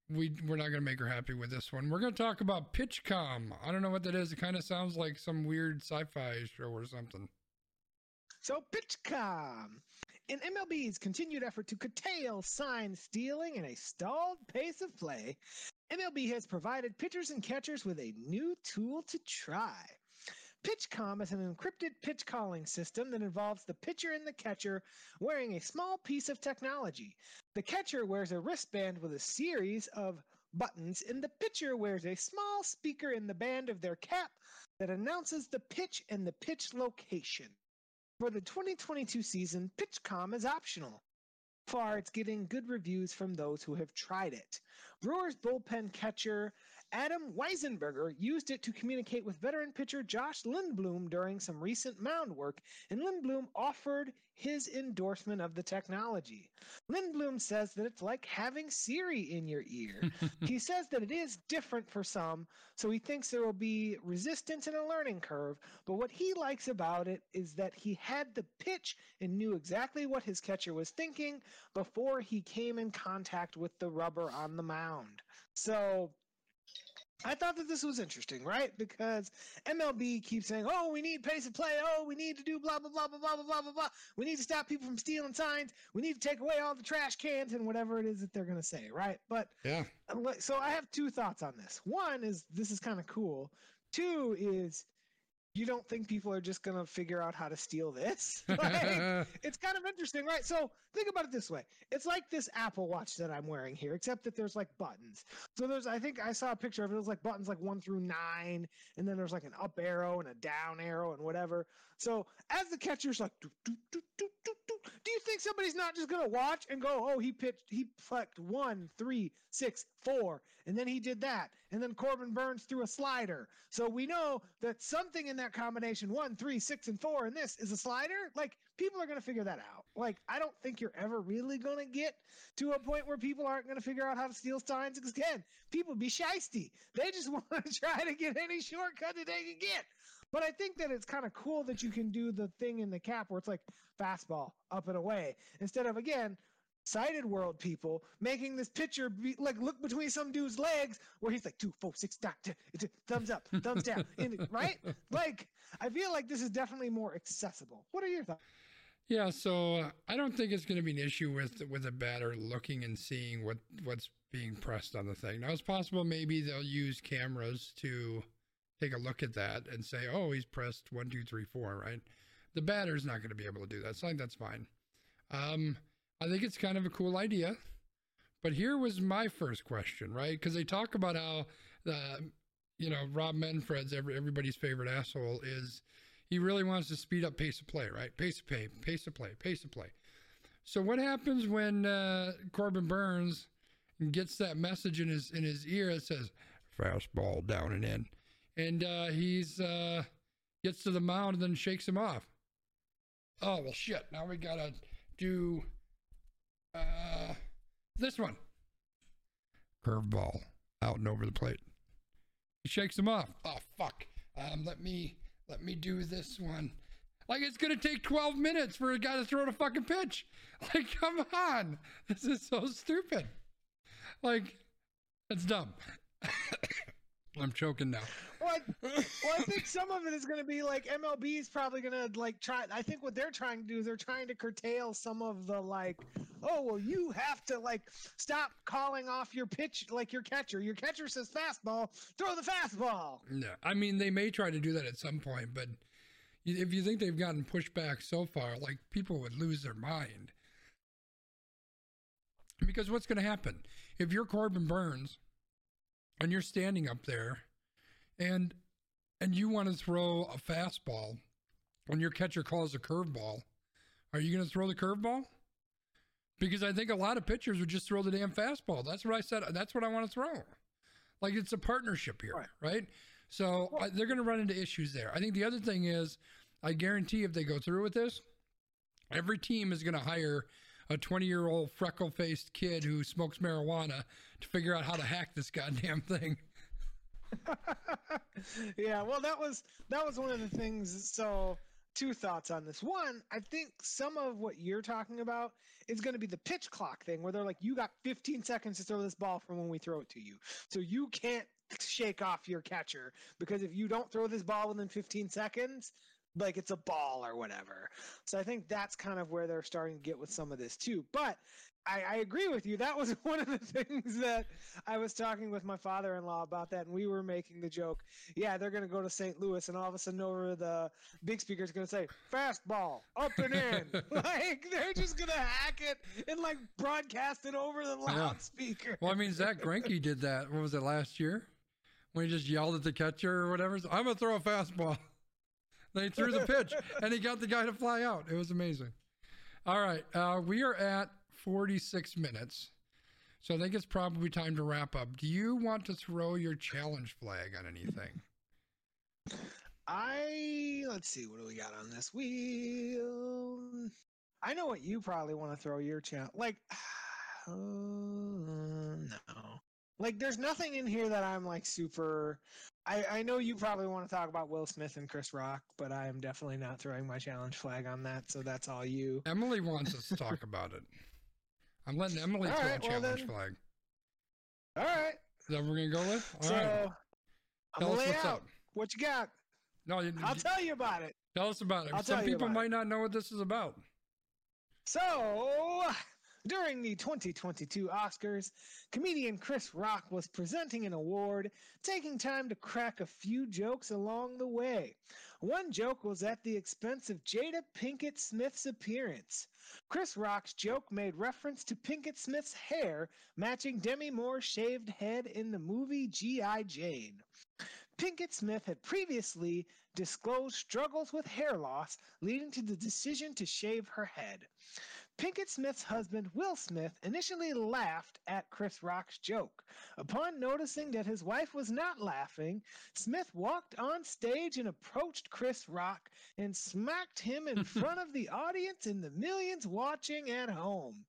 we we're not gonna make her happy with this one. We're gonna talk about PitchCom. I don't know what that is. It kind of sounds like some weird sci-fi show or something. So, PitchCom. In MLB's continued effort to curtail sign stealing and a stalled pace of play, MLB has provided pitchers and catchers with a new tool to try. PitchCom is an encrypted pitch calling system that involves the pitcher and the catcher wearing a small piece of technology. The catcher wears a wristband with a series of buttons, and the pitcher wears a small speaker in the band of their cap that announces the pitch and the pitch location. For the 2022 season, PitchCom is optional. Far, it's getting good reviews from those who have tried it. Brewers bullpen catcher Adam Weisenberger used it to communicate with veteran pitcher Josh Lindblom during some recent mound work, and Lindblom offered his endorsement of the technology. Lindblom says that it's like having Siri in your ear. *laughs* he says that it is different for some, so he thinks there will be resistance and a learning curve, but what he likes about it is that he had the pitch and knew exactly what his catcher was thinking before he came in contact with the rubber on the mound. So I thought that this was interesting, right? Because MLB keeps saying, "Oh, we need pace of play. Oh, we need to do blah blah blah blah blah blah blah blah. We need to stop people from stealing signs. We need to take away all the trash cans and whatever it is that they're going to say, right?" But Yeah. Uh, so I have two thoughts on this. One is this is kind of cool. Two is you don't think people are just going to figure out how to steal this? *laughs* Like, *laughs* it's kind of interesting, right? So think about it this way: it's like this Apple Watch that I'm wearing here, except that there's like buttons. So there's, I think I saw a picture of it. It was like buttons like one through nine, and then there's like an up arrow and a down arrow and whatever. So as the catcher's like, do, do, do, do, do, do, do you think somebody's not just gonna watch and go, oh, he pitched, he plucked one, three, six, four, and then he did that, and then Corbin Burnes threw a slider. So we know that something in that combination, one, three, six, and four, and this is a slider. Like people are gonna figure that out. Like I don't think you're ever really gonna get to a point where people aren't gonna figure out how to steal signs. Because again, people be shisty. They just *laughs* want to try to get any shortcut that they can get. But I think that it's kind of cool that you can do the thing in the cap where it's like fastball up and away instead of again sighted world people making this picture be, like look between some dude's legs where he's like two, four, six, dot, t- t- thumbs up, thumbs down, *laughs* in, right? Like I feel like this is definitely more accessible. What are your thoughts? Yeah, so uh, I don't think it's going to be an issue with with a batter looking and seeing what what's being pressed on the thing. Now it's possible maybe they'll use cameras to take a look at that and say, "Oh, he's pressed one, two, three, four, right?" The batter's not going to be able to do that, so I think that's fine. Um, I think it's kind of a cool idea, but here was my first question, right? Because they talk about how the you know Rob Manfred's every, everybody's favorite asshole is he really wants to speed up pace of play, right? Pace of play, pace of play, pace of play. So what happens when uh, Corbin Burnes gets that message in his in his ear that says fastball down and in, and uh, he's uh, gets to the mound and then shakes him off. Oh well, shit! Now we gotta do uh, this one. Curveball out and over the plate. He shakes him off. Oh fuck! Um, let me let me do this one. Like it's gonna take 12 minutes for a guy to throw a fucking pitch. *laughs* Like, come on. This is so stupid. Like, it's dumb. *coughs* *coughs* I'm choking now. Well, I, *laughs* well, I think some of it is going to be like MLB is probably going to like try. I think what they're trying to do is they're trying to curtail some of the like, oh well, you have to like stop calling off your pitch like your catcher. Your catcher says fastball, throw the fastball. No, I mean they may try to do that at some point, but if you think they've gotten pushed back so far, like people would lose their mind. Because what's going to happen if you're Corbin Burnes and you're standing up there and and you want to throw a fastball when your catcher calls a curveball, are you going to throw the curveball? because I think a lot of pitchers would just throw the damn fastball. That's what I said. That's what I want to throw. Like it's a partnership here, right? right? So well, I, they're going to run into issues there. I think the other thing is, I guarantee if they go through with this, every team is going to hire a 20 year old freckle faced kid who smokes marijuana to figure out how to hack this goddamn thing. *laughs* yeah, well, that was that was one of the things. So, two thoughts on this. One, I think some of what you're talking about is going to be the pitch clock thing, where they're like, "You got 15 seconds to throw this ball from when we throw it to you, so you can't shake off your catcher because if you don't throw this ball within 15 seconds." Like it's a ball or whatever. So I think that's kind of where they're starting to get with some of this too. But I, I, agree with you. That was *laughs* one of the things that I was talking with my father-in-law about that, and we were making the joke. Yeah, they're going to go to St. Louis, and all of a sudden, over the big speaker is going to say "fastball up and in." *laughs* like they're just going to hack it and like broadcast it over the loudspeaker. Well, I mean, Zack Greinke did that. What was it last year? When he just yelled at the catcher or whatever. I'm going to throw a fastball. They threw the pitch, *laughs* and he got the guy to fly out. It was amazing. All right, uh, we are at 46 minutes. So I think it's probably time to wrap up. Do you want to throw your challenge flag on anything? I let's see what do we got on this wheel. I know what you probably want to throw your challenge like. *sighs* Uh, no, like there's nothing in here that I'm like super. I I know you probably want to talk about Will Smith and Chris Rock, but I am definitely not throwing my challenge flag on that. So that's all you. Emily wants us to talk about it. I'm letting Emily All throw right, a challenge well then, flag. All right. Is that what we're gonna go with? All so, right. I'm tell us what's out. Up. What you got? No, you, I'll tell you about it. Tell us about it. I'll Some people might it. not know what this is about. So, during the 2022 Oscars, comedian Chris Rock was presenting an award, taking time to crack a few jokes along the way. One joke was at the expense of Jada Pinkett Smith's appearance. Chris Rock's joke made reference to Pinkett Smith's hair matching Demi Moore's shaved head in the movie G.I. Jane. Pinkett Smith had previously disclosed struggles with hair loss, leading to the decision to shave her head. Pinkett Smith's husband, Will Smith, initially laughed at Chris Rock's joke. Upon noticing that his wife was not laughing, Smith walked on stage and approached Chris Rock and smacked him in *laughs* front of the audience and the millions watching at home.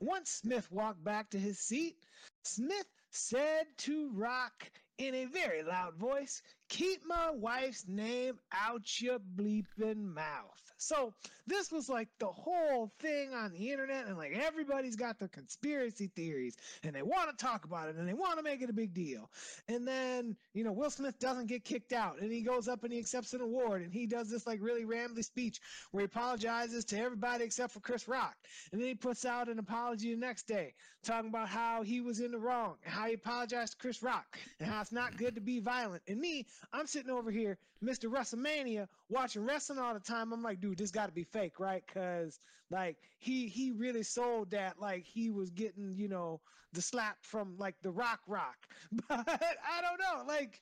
Once Smith walked back to his seat, Smith said to Rock in a very loud voice, Keep my wife's name out your bleeping mouth. So this was like the whole thing on the internet, and like everybody's got their conspiracy theories, and they want to talk about it, and they want to make it a big deal. And then you know Will Smith doesn't get kicked out, and he goes up and he accepts an award, and he does this like really rambly speech where he apologizes to everybody except for Chris Rock, and then he puts out an apology the next day talking about how he was in the wrong, and how he apologized to Chris Rock, and how it's not good to be violent. And me, I'm sitting over here, Mr. WrestleMania, watching wrestling all the time. I'm like, dude, this got to be fake, right? Because like he he really sold that like he was getting you know the slap from like the Rock Rock, *laughs* but I don't know. Like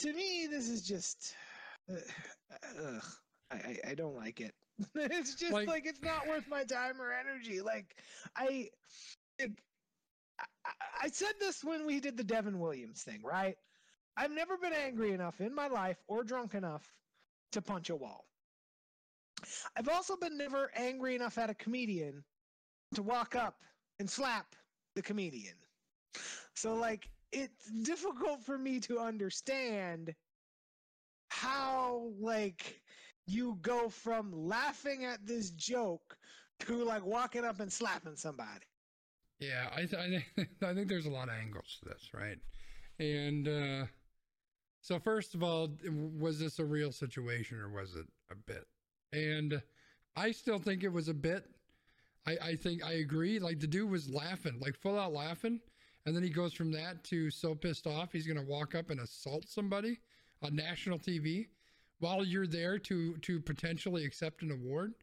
to me, this is just, uh, ugh, I I don't like it. *laughs* it's just like, like, it's not worth my time or energy. Like I, it, I, I said this when we did the Devin Williams thing, right? I've never been angry enough in my life or drunk enough to punch a wall. I've also been never angry enough at a comedian to walk up and slap the comedian. So, like, it's difficult for me to understand how, like, you go from laughing at this joke to, like, walking up and slapping somebody. Yeah, I, th- I, th- *laughs* I think there's a lot of angles to this, right? And, uh, so first of all, was this a real situation or was it a bit? And I still think it was a bit. I, I think I agree. Like the dude was laughing, like full out laughing. And then he goes from that to so pissed off he's going to walk up and assault somebody on national TV while you're there to to potentially accept an award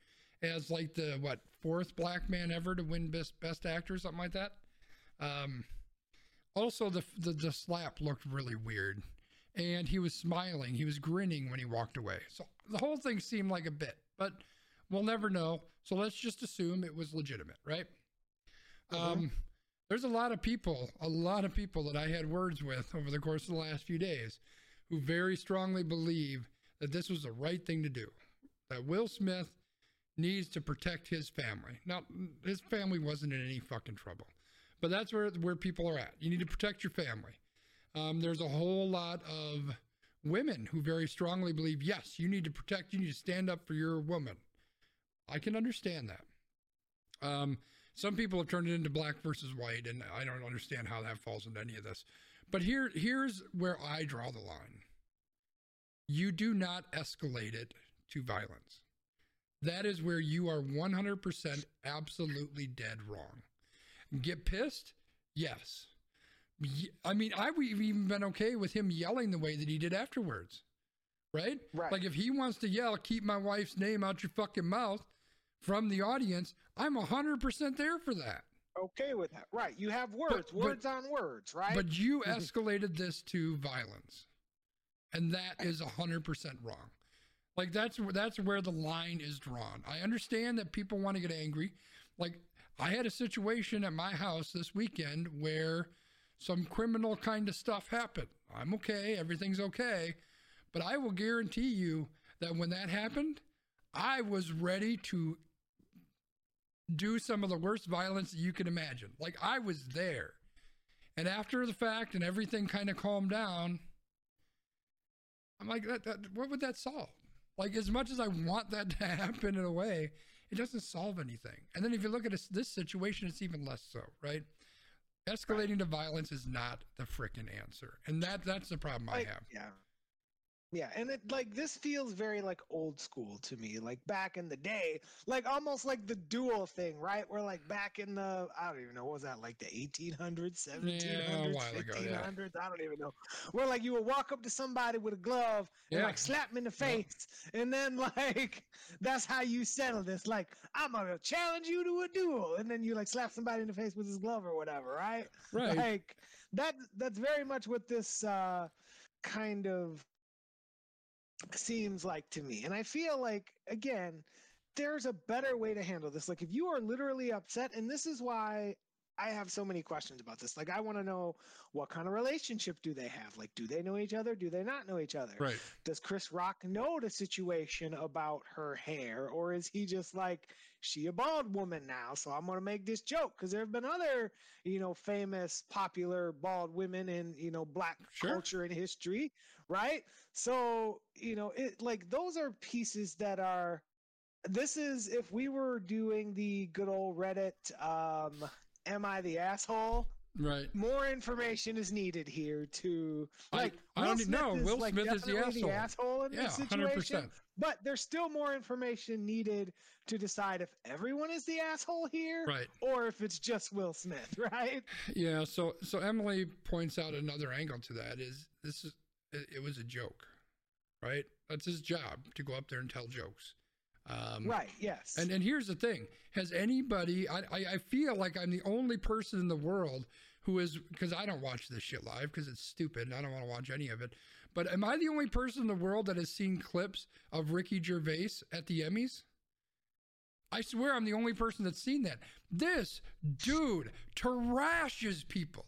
as like the what fourth black man ever to win best best actor something like that. Um, also the, the the slap looked really weird and he was smiling. He was grinning when he walked away. So the whole thing seemed like a bit, but we'll never know. So let's just assume it was legitimate, right? Um, there's a lot of people, a lot of people that I had words with over the course of the last few days who very strongly believe that this was the right thing to do. That Will Smith needs to protect his family. Now, his family wasn't in any fucking trouble, but that's where where people are at. You need to protect your family. Um, there's a whole lot of women who very strongly believe, yes, you need to protect, you need to stand up for your woman. I can understand that. Um, some people have turned it into black versus white, and I don't understand how that falls into any of this. But here, here's where I draw the line. You do not escalate it to violence. That is where you are 100% absolutely dead wrong. Get pissed? Yes. I mean, I've even been okay with him yelling the way that he did afterwards. Right? Right. Like if he wants to yell, keep my wife's name out your fucking mouth from the audience, I'm 100% there for that. Okay with that. Right. You have words, But- but- words on words, right? But you *laughs* escalated this to violence. And that is 100% wrong. Like that's that's where the line is drawn. I understand that people want to get angry. Like I had a situation at my house this weekend where some criminal kind of stuff happened. I'm okay, everything's okay, but I will guarantee you that when that happened, I was ready to do some of the worst violence that you can imagine. Like I was there. And after the fact and everything kind of calmed down, I'm like, that, that, what would that solve? Like, as much as I want that *laughs* to happen in a way, it doesn't solve anything. And then if you look at this situation, it's even less so, right? Escalating to violence is not the frickin' answer. And that that's the problem I Like, have. Yeah. Yeah, and it like this feels very like old school to me, like back in the day, like almost like the duel thing, right? Where like back in the I don't even know what was that like the 1800s, 1700s, while ago, yeah. 1500s, I don't even know. Where like you would walk up to somebody with a glove and Yeah. like slap them in the face, and then *laughs* like that's how you settle this. Like I'm gonna challenge you to a duel, and then you like slap somebody in the face with his glove or whatever, right? Right. Like that. That's very much what this uh, kind of seems like to me. And I feel like again, there's a better way to handle this. Like if you are literally upset, and this is why I have so many questions about this. Like I want to know what kind of relationship do they have? Like do they know each other? Do they not know each other? Right. Does Chris Rock know the situation about her hair, or is he just like she a bald woman now? So I'm gonna make this joke because there have been other, you know, famous, popular bald women in you know black Sure. culture and history, right? So you know, it like those are pieces that are. This is if we were doing the good old Reddit. um Am I the asshole? Right. More information is needed here to I- like. I Will don't Smith no, is, Will like, Smith is the asshole. asshole in Yeah, this 100%. situation. But there's still more information needed to decide if everyone is the asshole here, Right. or if it's just Will Smith, *laughs* right? Yeah, so so Emily points out another angle to that is this is it, it was a joke, right? That's his job to go up there and tell jokes. Um, right. Yes. And and here's the thing: Has anybody? I I, I feel like I'm the only person in the world who is because I don't watch this shit live because it's stupid and I don't want to watch any of it. But am I the only person in the world that has seen clips of Ricky Gervais at the Emmys? I swear I'm the only person that's seen that. This dude trashes people.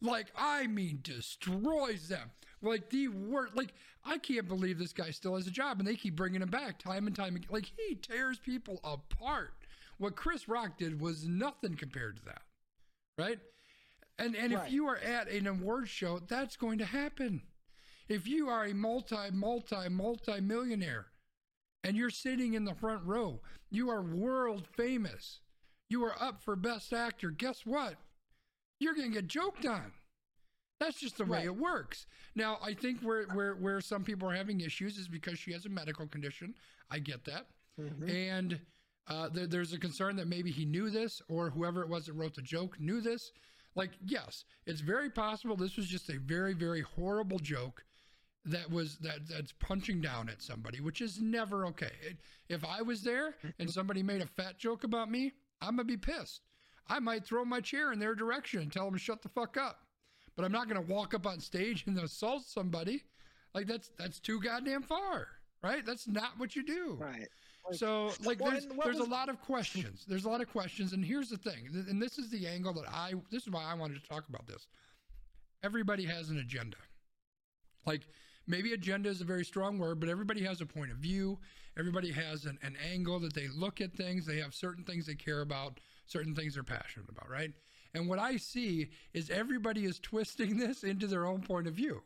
Like, I mean, destroys them. Like, the worst. Like, I can't believe this guy still has a job and they keep bringing him back time and time again. Like, he tears people apart. What Chris Rock did was nothing compared to that. Right? And, and Right. if you are at an award show, that's going to happen. If you are a multi, multi, multi millionaire and you're sitting in the front row, you are world famous, you are up for best actor, guess what? You're going to get joked on. That's just the way Right. it works. Now, I think where, where, where some people are having issues is because she has a medical condition. I get that. And uh, there, there's a concern that maybe he knew this or whoever it was that wrote the joke knew this. Like, yes, it's very possible this was just a very, very horrible joke that was that that's punching down at somebody, which is never okay. It- if I was there and somebody made a fat joke about me, I'm gonna be pissed. I might throw my chair in their direction and tell them to shut the fuck up. But I'm not gonna walk up on stage and assault somebody. Like that's that's too goddamn far, right? That's not what you do. right. so like there's there's was- a lot of questions. There's a lot of questions, and here's the thing, and this is the angle that I this is why I wanted to talk about this. Everybody has an agenda. Like maybe agenda is a very strong word, but everybody has a point of view. Everybody has an, an angle that they look at things. They have certain things they care about, certain things they're passionate about, right? And what I see is everybody is twisting *laughs* this into their own point of view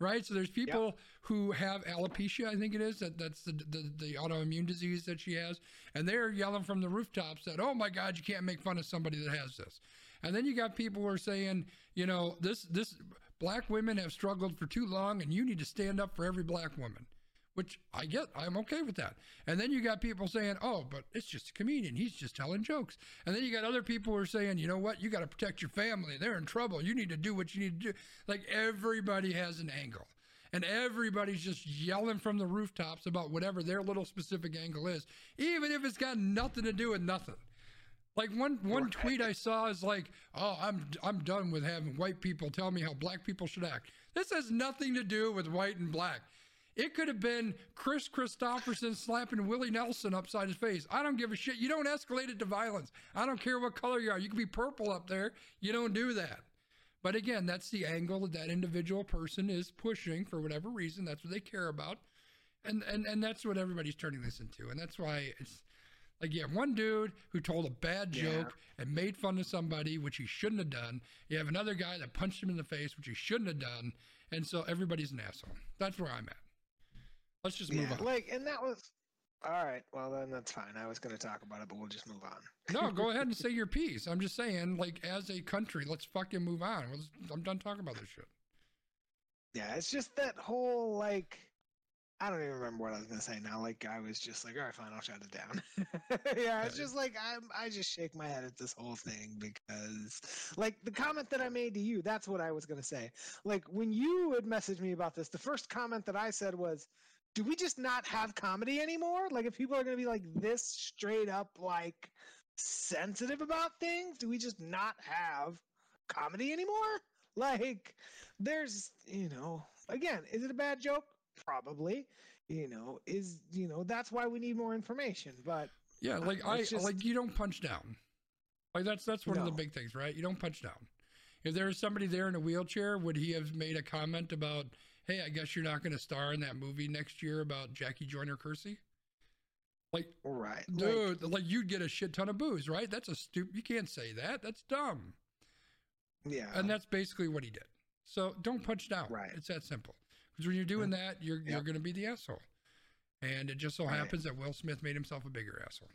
right? So there's people who have alopecia, I think it is, that that's the, the the autoimmune disease that she has, and they're yelling from the rooftops that, oh my God, you can't make fun of somebody that has this. And then you got people who are saying, you know, this this black women have struggled for too long, and you need to stand up for every black woman. Which I get, I'm okay with that. And then you got people saying, oh, but it's just a comedian. He's just telling jokes. And then you got other people who are saying, you know what? You got to protect your family. They're in trouble. You need to do what you need to do. Like everybody has an angle. And everybody's just yelling from the rooftops about whatever their little specific angle is, even if it's got nothing to do with nothing. Like one one tweet I saw is like, "Oh, I'm I'm done with having white people tell me how black people should act." This has nothing to do with white and black. It could have been Kris Kristofferson slapping Willie Nelson upside his face. I don't give a shit. You don't escalate it to violence. I don't care what color you are. You can be purple up there. You don't do that. But again, that's the angle that that individual person is pushing for whatever reason. That's what they care about, and and and that's what everybody's turning this into. And that's why it's like you have one dude who told a bad joke and made fun of somebody, which he shouldn't have done. You have another guy that punched him in the face, which he shouldn't have done. And so everybody's an asshole. That's where I'm at. Let's just move Yeah, on. like, and that was all right. Well, then that's fine. I was going to talk about it, but we'll just move on. no, go *laughs* ahead and say your piece. I'm just saying, like, as a country, let's fucking move on. Let's- I'm done talking about this shit. Yeah, it's just that whole like. I don't even remember what I was gonna say now. Like I was just like, all right, fine, I'll shut it down. *laughs* yeah, it's just like I'm. I just shake my head at this whole thing because, like, the comment that I made to you, that's what I was gonna say. Like when you had messaged me about this, the first comment that I said was, "Do we just not have comedy anymore? Like, if people are gonna be like this straight up, like, sensitive about things, do we just not have comedy anymore? *laughs* Like, there's, you know, again, is it a bad joke? Probably. You know, is you know that's why we need more information. But Yeah, like I just- like you don't punch down. Like that's that's one of the big things, right? You don't punch down. If there was somebody there in a wheelchair, would he have made a comment about, "Hey, I guess you're not going to star in that movie next year about Jackie Joyner Kersee"? Like, right, dude, like, you'd get a shit ton of booze, right? That's a stupid. You can't say that. That's dumb. yeah, And that's basically what he did. So don't punch down. Right. It's that simple. Because when you're doing that, you're you're going to be the asshole. And it just so Right. happens that Will Smith made himself a bigger asshole.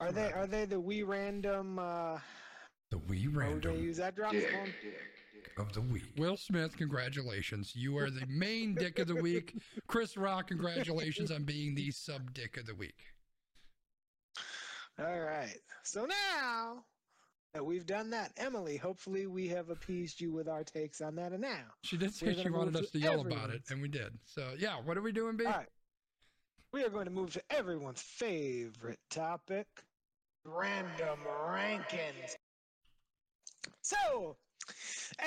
are they right. are they the we random? uh The wee Are we gonna random use that drop? Dick, Spawn? dick, dick. Of the week. Will Smith, congratulations. You are the main dick of the week. Chris Rock, congratulations on being the sub dick of the week. All right. So now that we've done that, Emily, hopefully we have appeased you with our takes on that. And now, She did say she wanted us to to yell about it, and we did. So, yeah, what are we doing, B? all right, we are going to move to everyone's favorite topic: random rankings. So,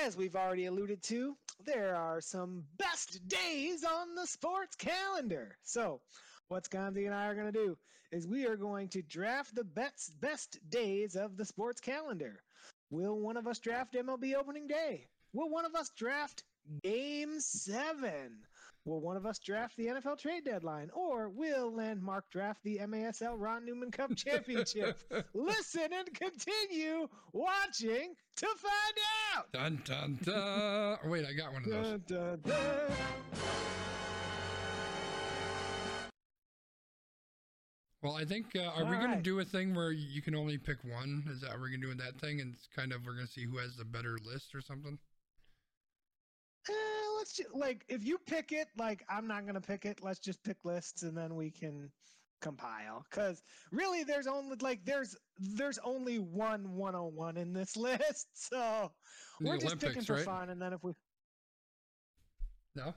as we've already alluded to, there are some best days on the sports calendar. So, what Sconzi and I are going to do is we are going to draft the best best days of the sports calendar. Will one of us draft MLB opening day? Will one of us draft game 7? Will one of us draft the NFL trade deadline or will Landmark draft the MASL Ron Newman Cup *laughs* Championship? Listen and continue watching to find out. Dun, dun, dun. Oh, wait, I got one of those. Dun, dun, dun. Well, I think, uh, are All we going right. to do a thing where you can only pick one? Is that, we're we going to do that thing? And it's kind of, we're going to see who has the better list or something? Eh, let's just like if you pick it, like I'm not gonna pick it. Let's just pick lists and then we can compile. Cause really, there's only like there's there's only one 101 in this *laughs* list, so The we're just picking for right? fun. And then if we No?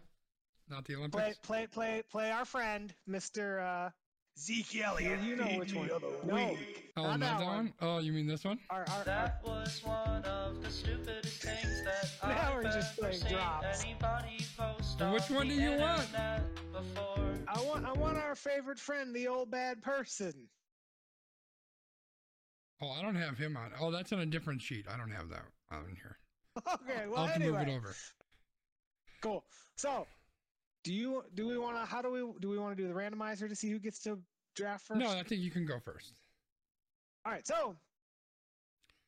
Not the play Olympics? play play play our friend Mr. Uh, Zeke Elliott, you know which one? No, Oh, not not that that one. one? Oh, you mean this one? Our, our, our, That was one of the stupidest things that *laughs* Now I've we're just ever playing seen drops. anybody post Well, which one do you want? Before. I want I want our favorite friend, the old bad person. Oh, I don't have him on. Oh, that's on a different sheet. I don't have that on here. *laughs* Okay, well I'll anyway, move it over. cool. So, do you do we want to? How do we do we want to do the randomizer to see who gets to draft first? No, I think you can go first. All right. So,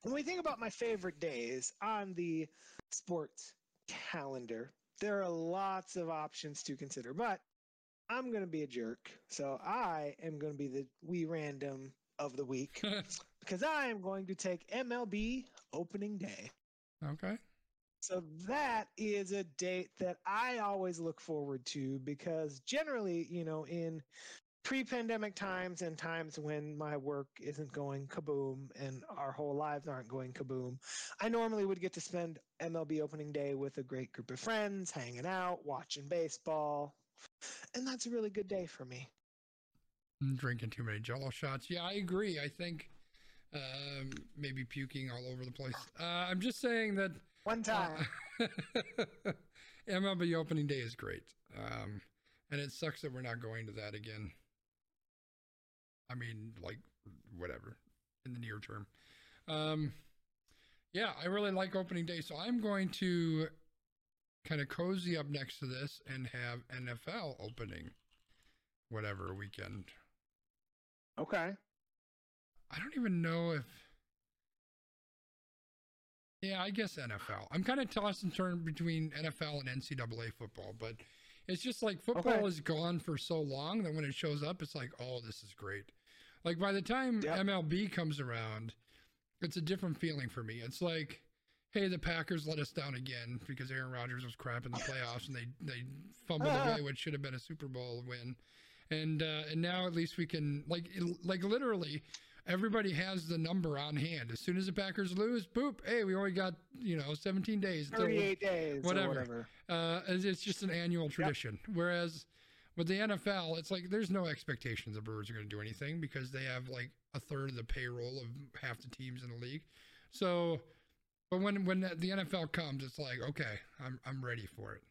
when we think about my favorite days on the sports calendar, there are lots of options to consider, but I'm going to be a jerk. So, I am going to be the wee random of the week *laughs* because I am going to take MLB opening day. okay. So that is a date that I always look forward to because generally, you know, in pre-pandemic times and times when my work isn't going kaboom and our whole lives aren't going kaboom, I normally would get to spend MLB opening day with a great group of friends, hanging out, watching baseball. And that's a really good day for me. I'm drinking too many jello shots. Yeah, I agree. I think um, maybe puking all over the place. Uh, I'm just saying that One time. *laughs* uh, MLB opening day is great. Um, and it sucks that we're not going to that again. I mean, like, whatever, in the near term. Um, yeah, I really like opening day. So I'm going to kind of cozy up next to this and have NFL opening whatever weekend. okay. I don't even know if. Yeah, I guess NFL. I'm kind of tossed and turned between NFL and NCAA football, but it's just like football Okay. is gone for so long that when it shows up, it's like, oh, this is great. Like by the time Yep. MLB comes around, it's a different feeling for me. It's like, hey, the Packers let us down again because Aaron Rodgers was crap in the playoffs and they they fumbled Ah. away *laughs* what should have been a Super Bowl win. And uh, and now at least we can like like literally everybody has the number on hand. As soon as the Packers lose, boop, hey, we only got you know 17 days. until- 38 days whatever. or whatever. uh, it's just an annual tradition. Whereas with the NFL, it's like there's no expectations the Brewers are going to do anything because they have like a third of the payroll of half the teams in the league. So, but when when the NFL comes, it's like okay, I'm I'm ready for it.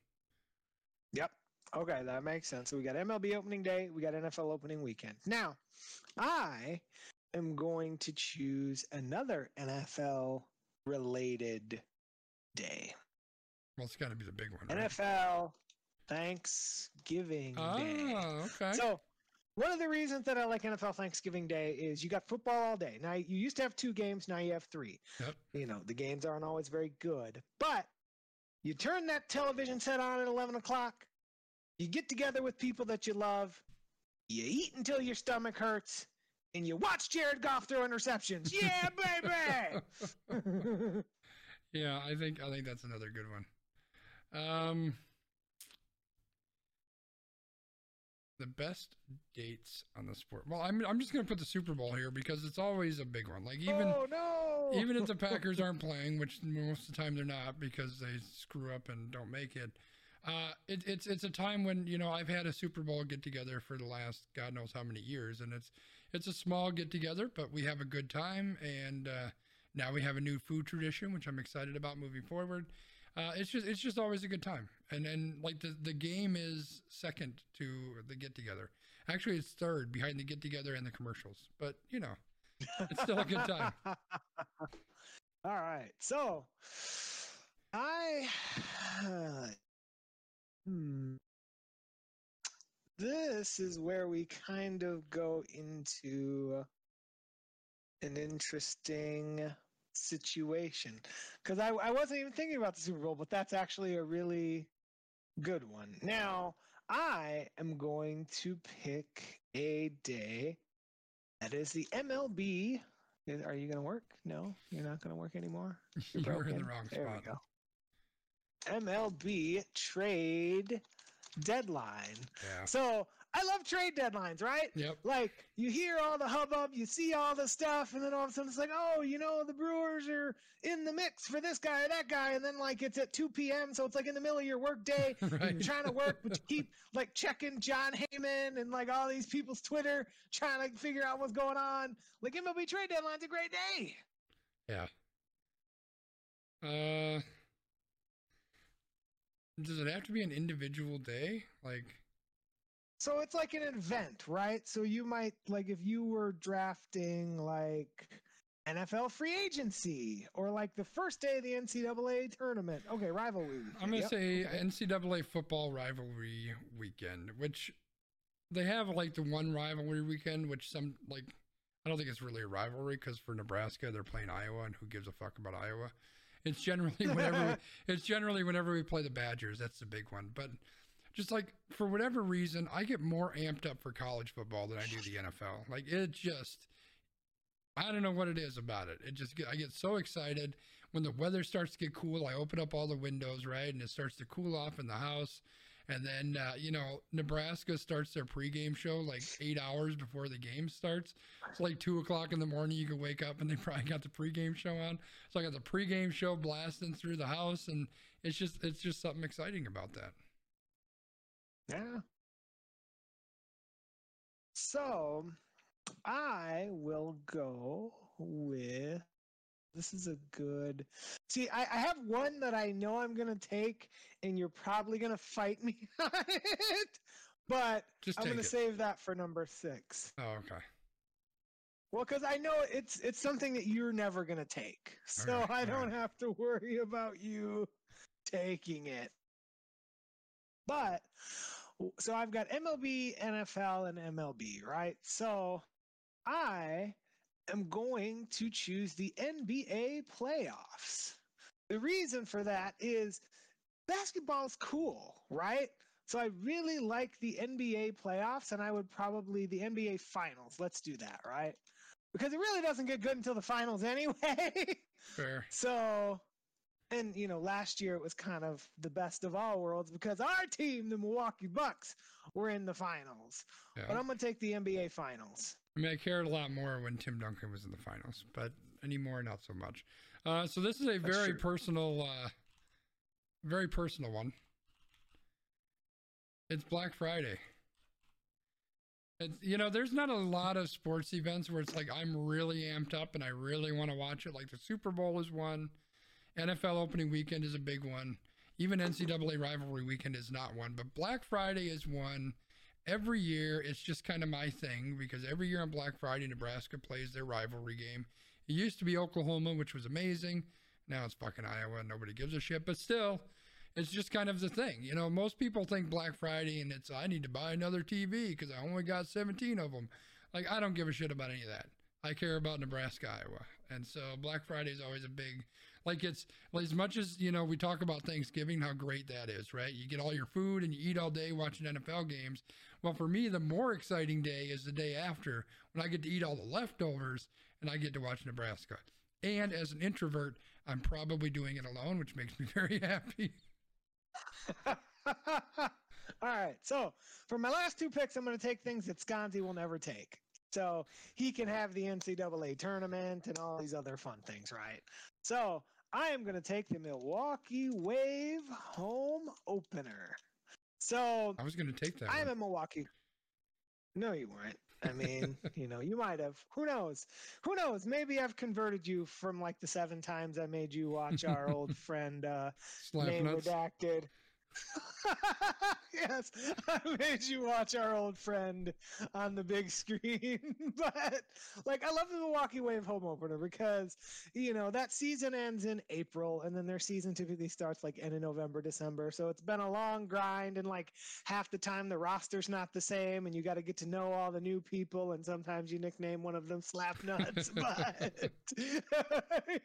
Yep. Okay, that makes sense. So we got MLB opening day, we got NFL opening weekend. Now, I am going to choose another NFL related day. Well, it's got to be the big one. Right? NFL Thanksgiving oh, Day. Oh, okay. So, one of the reasons that I like NFL Thanksgiving Day is you got football all day. Now, you used to have two games, now you have three. Yep. You know, the games aren't always very good. But you turn that television set on at 11 o'clock, you get together with people that you love, you eat until your stomach hurts, and you watch Jared Goff throw interceptions. Yeah, baby! *laughs* yeah, I think I think that's another good one. Um, the best dates on the sport. Well, I'm I'm just gonna put the Super Bowl here because it's always a big one. Like even oh, no! even if the Packers aren't playing, which most of the time they're not because they screw up and don't make it. Uh, it, it's it's a time when you know I've had a Super Bowl get together for the last God knows how many years, and it's it's a small get together, but we have a good time, and uh, now we have a new food tradition, which I'm excited about moving forward. Uh, it's just it's just always a good time, and and like the the game is second to the get together. Actually, it's third behind the get together and the commercials, but you know, it's still a good time. *laughs* All right. So I *sighs* hmm this is where we kind of go into an interesting situation because I, I wasn't even thinking about the Super Bowl, but that's actually a really good one. Now, I am going to pick a day that is the MLB. Are you going to work? No, you're not going to work anymore. *laughs* You're You're in the wrong There spot. we go. MLB trade deadline. Yeah. So I love trade deadlines, right? Yep. Like you hear all the hubbub, you see all the stuff, and then all of a sudden it's like, oh, you know, the Brewers are in the mix for this guy or that guy, and then like it's at 2 p.m., so it's like in the middle of your work day, *laughs* and Right. you're trying to work, but you *laughs* keep like checking Jon Heyman and like all these people's Twitter, trying to figure out what's going on. Like MLB trade deadline's a great day. Yeah. Uh, does it have to be an individual day? Like, So it's like an event, right? So you might like if you were drafting like NFL free agency or like the first day of the NCAA tournament. Okay, rivalry. weekend, I'm gonna yep. say NCAA football rivalry weekend, which they have like the one rivalry weekend, which some like I don't think it's really a rivalry because for Nebraska they're playing Iowa, and who gives a fuck about Iowa? It's generally whenever *laughs* it's generally whenever we play the Badgers. That's the big one, but. Just like for whatever reason, I get more amped up for college football than I do the NFL. Like it just, I don't know what it is about it. It just get, I get so excited when the weather starts to get cool. I open up all the windows, right, and it starts to cool off in the house. And then uh, you know Nebraska starts their pregame show like eight hours before the game starts. It's like two o'clock in the morning. You can wake up and they *laughs* probably got the pregame show on. So I got the pregame show blasting through the house, and it's just it's just something exciting about that. Yeah. So I will go with this is a good see I, I have one that I know I'm gonna take and you're probably gonna fight me *laughs* on it. But Just I'm gonna it. save that for number six. Oh, okay. Well, because I know it's it's something that you're never gonna take, *laughs* so Alright, I don't alright. have to worry about you taking it. But so I've got MLB, NFL, and MLB, right? So I am going to choose the NBA playoffs. The reason for that is basketball's cool, right? So I really like the NBA playoffs, and I would probably the NBA finals. Let's do that, right? Because it really doesn't get good until the finals *laughs* anyway. Fair. so, and you know, last year it was kind of the best of all worlds because our team, the Milwaukee Bucks, were in the finals. Yeah. But I'm gonna take the NBA finals. I mean, I cared a lot more when Tim Duncan was in the finals, but anymore, not so much. Uh, so this is a very true. personal, uh, very personal one. It's Black Friday. It's, you know, there's not a lot of sports events where it's like I'm really amped up and I really want to watch it. Like the Super Bowl is one, NFL opening weekend is a big one. Even NCAA rivalry weekend is not one, but Black Friday is one every year it's just kind of my thing because every year on Black Friday, Nebraska plays their rivalry game. It used to be Oklahoma, which was amazing. Now it's fucking Iowa. Nobody gives a shit, but still, it's just kind of the thing. You know, most people think Black Friday and it's I need to buy another TV because I only got 17 of them. Like I don't give a shit about any of that. I care about Nebraska, Iowa, and so Black Friday is always a big. Like it's as much as you know we talk about Thanksgiving, how great that is, right? You get all your food and you eat all day watching NFL games. Well, for me, the more exciting day is the day after when I get to eat all the leftovers and I get to watch Nebraska. And as an introvert, I'm probably doing it alone, which makes me *laughs* very happy. *laughs* All right. So for my last two picks, I'm going to take things that Sconzi will never take. So he can have the NCAA tournament and all these other fun things, right? So I am going to take the Milwaukee Wave home opener. So I was going to take that. I'm one. a Milwaukee. No, you weren't. I mean, *laughs* you know, you might have. Who knows? Who knows? Maybe I've converted you from like the seven times I made you watch our *laughs* old friend uh, Slap name nuts. redacted. *laughs* yes, I made you watch our old friend on the big screen. *laughs* but like I love the Milwaukee Wave home opener because you know that season ends in April and then their season typically starts like end of November, December. So it's been a long grind and like half the time the roster's not the same and you got to get to know all the new people and sometimes you nickname one of them slap nuts *laughs* but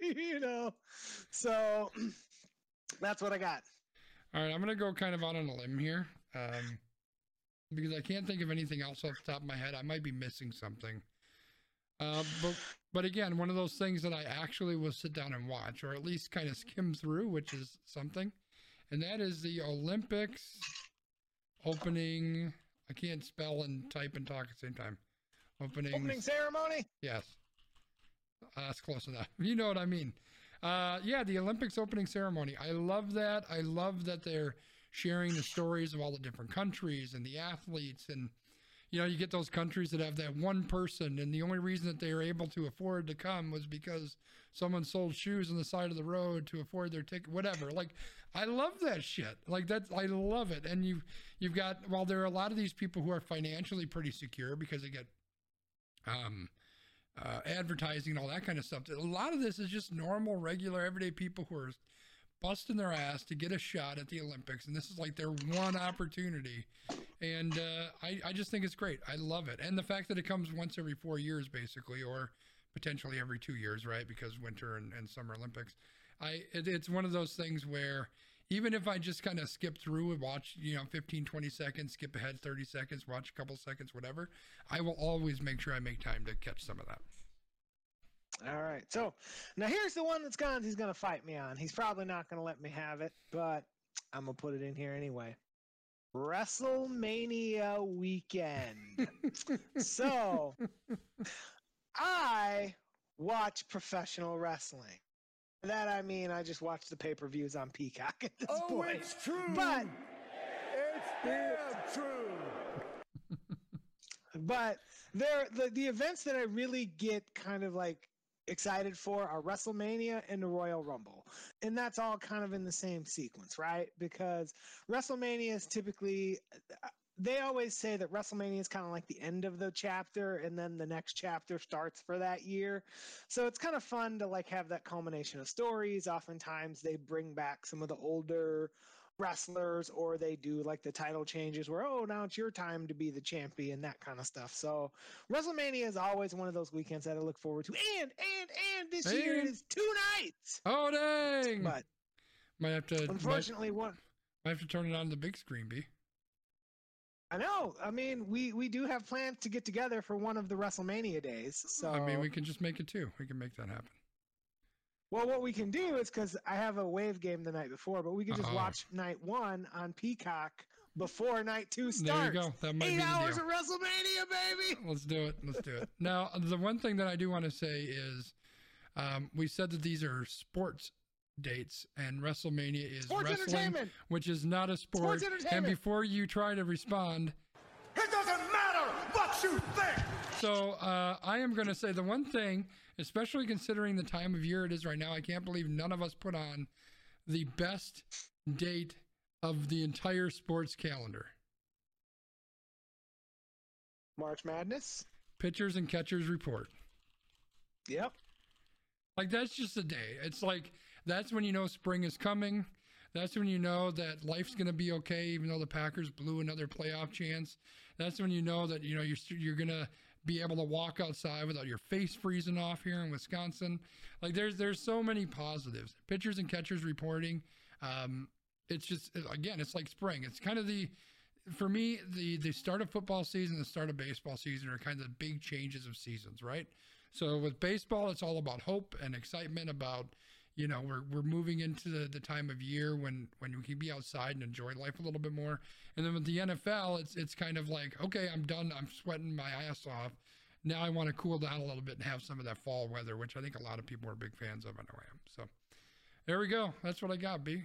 you know so *clears throat* that's what I got. All right, I'm gonna go kind of out on a limb here, um, because I can't think of anything else off the top of my head. I might be missing something. Uh, but but again, one of those things that I actually will sit down and watch, or at least kind of skim through, which is something, and that is the Olympics opening. I can't spell and type and talk at the same time. Opening. Opening ceremony. Yes. Uh, that's close enough. *laughs* You know what I mean. Uh, yeah, the Olympics opening ceremony. I love that. I love that they're sharing the stories of all the different countries and the athletes. And, you know, you get those countries that have that one person, and the only reason that they were able to afford to come was because someone sold shoes on the side of the road to afford their ticket, whatever. Like, I love that shit. Like that's, I love it. And you've, you've got, while there are a lot of these people who are financially pretty secure because they get, um, uh, advertising and all that kind of stuff. A lot of this is just normal, regular, everyday people who are busting their ass to get a shot at the Olympics, and this is like their one opportunity. And uh, I, I just think it's great. I love it, and the fact that it comes once every four years, basically, or potentially every two years, right? Because winter and, and summer Olympics. I it, it's one of those things where even if I just kind of skip through and watch, you know, 15, 20 seconds, skip ahead 30 seconds, watch a couple seconds, whatever, I will always make sure I make time to catch some of that. All right. So now here's the one that's gone. He's going to fight me on. He's probably not going to let me have it, but I'm going to put it in here anyway. WrestleMania weekend. *laughs* so I watch professional wrestling. That I mean, I just watch the pay per views on Peacock at this Oh, point. it's true. But It's damn true. *laughs* but there the, the events that I really get kind of like excited for are WrestleMania and the Royal Rumble. And that's all kind of in the same sequence, right? Because WrestleMania is typically they always say that WrestleMania is kind of like the end of the chapter and then the next chapter starts for that year. So it's kind of fun to like have that culmination of stories. Oftentimes they bring back some of the older wrestlers or they do like the title changes where oh now it's your time to be the champion that kind of stuff so wrestlemania is always one of those weekends that i look forward to and and and this year it And- is two nights Oh dang! but might have to might, unfortunately one might have to turn it on the big screen, B. i know i mean we we do have plans to get together for one of the wrestlemania days so I mean, we can just make it too. We can make that happen. well what we can do is because i have a wave game the night before but we can just Uh-oh. watch night one on peacock before night two starts. There you go. That might eight be the hours deal. of wrestlemania baby *laughs* Let's do it. Let's do it. Now, the one thing that I do want to say is, um, we said that these are sports dates, and WrestleMania is Sports wrestling, entertainment. which is not a sport. And before you try to respond, It doesn't matter what you think. So uh, I am going to say the one thing, especially considering the time of year it is right now, I can't believe none of us put on the best date of the entire sports calendar. march madness Pitchers and catchers report. yep Like that's just a day. It's like that's when you know spring is coming. That's when you know that life's going to be okay, even though the Packers blew another playoff chance. That's when you know that you know you're you're going to be able to walk outside without your face freezing off here in Wisconsin. Like there's there's so many positives. Pitchers and catchers reporting. Um, it's just again, it's like spring. It's kind of the for me the the start of football season, the start of baseball season are kind of the big changes of seasons, right? So with baseball, it's all about hope and excitement about, you know, we're, we're moving into the, the time of year when, when we can be outside and enjoy life a little bit more. And then with the NFL, it's, it's kind of like, okay, I'm done. I'm sweating my ass off. Now I want to cool down a little bit and have some of that fall weather, which I think a lot of people are big fans of. I know I am. So there we go. That's what I got, B.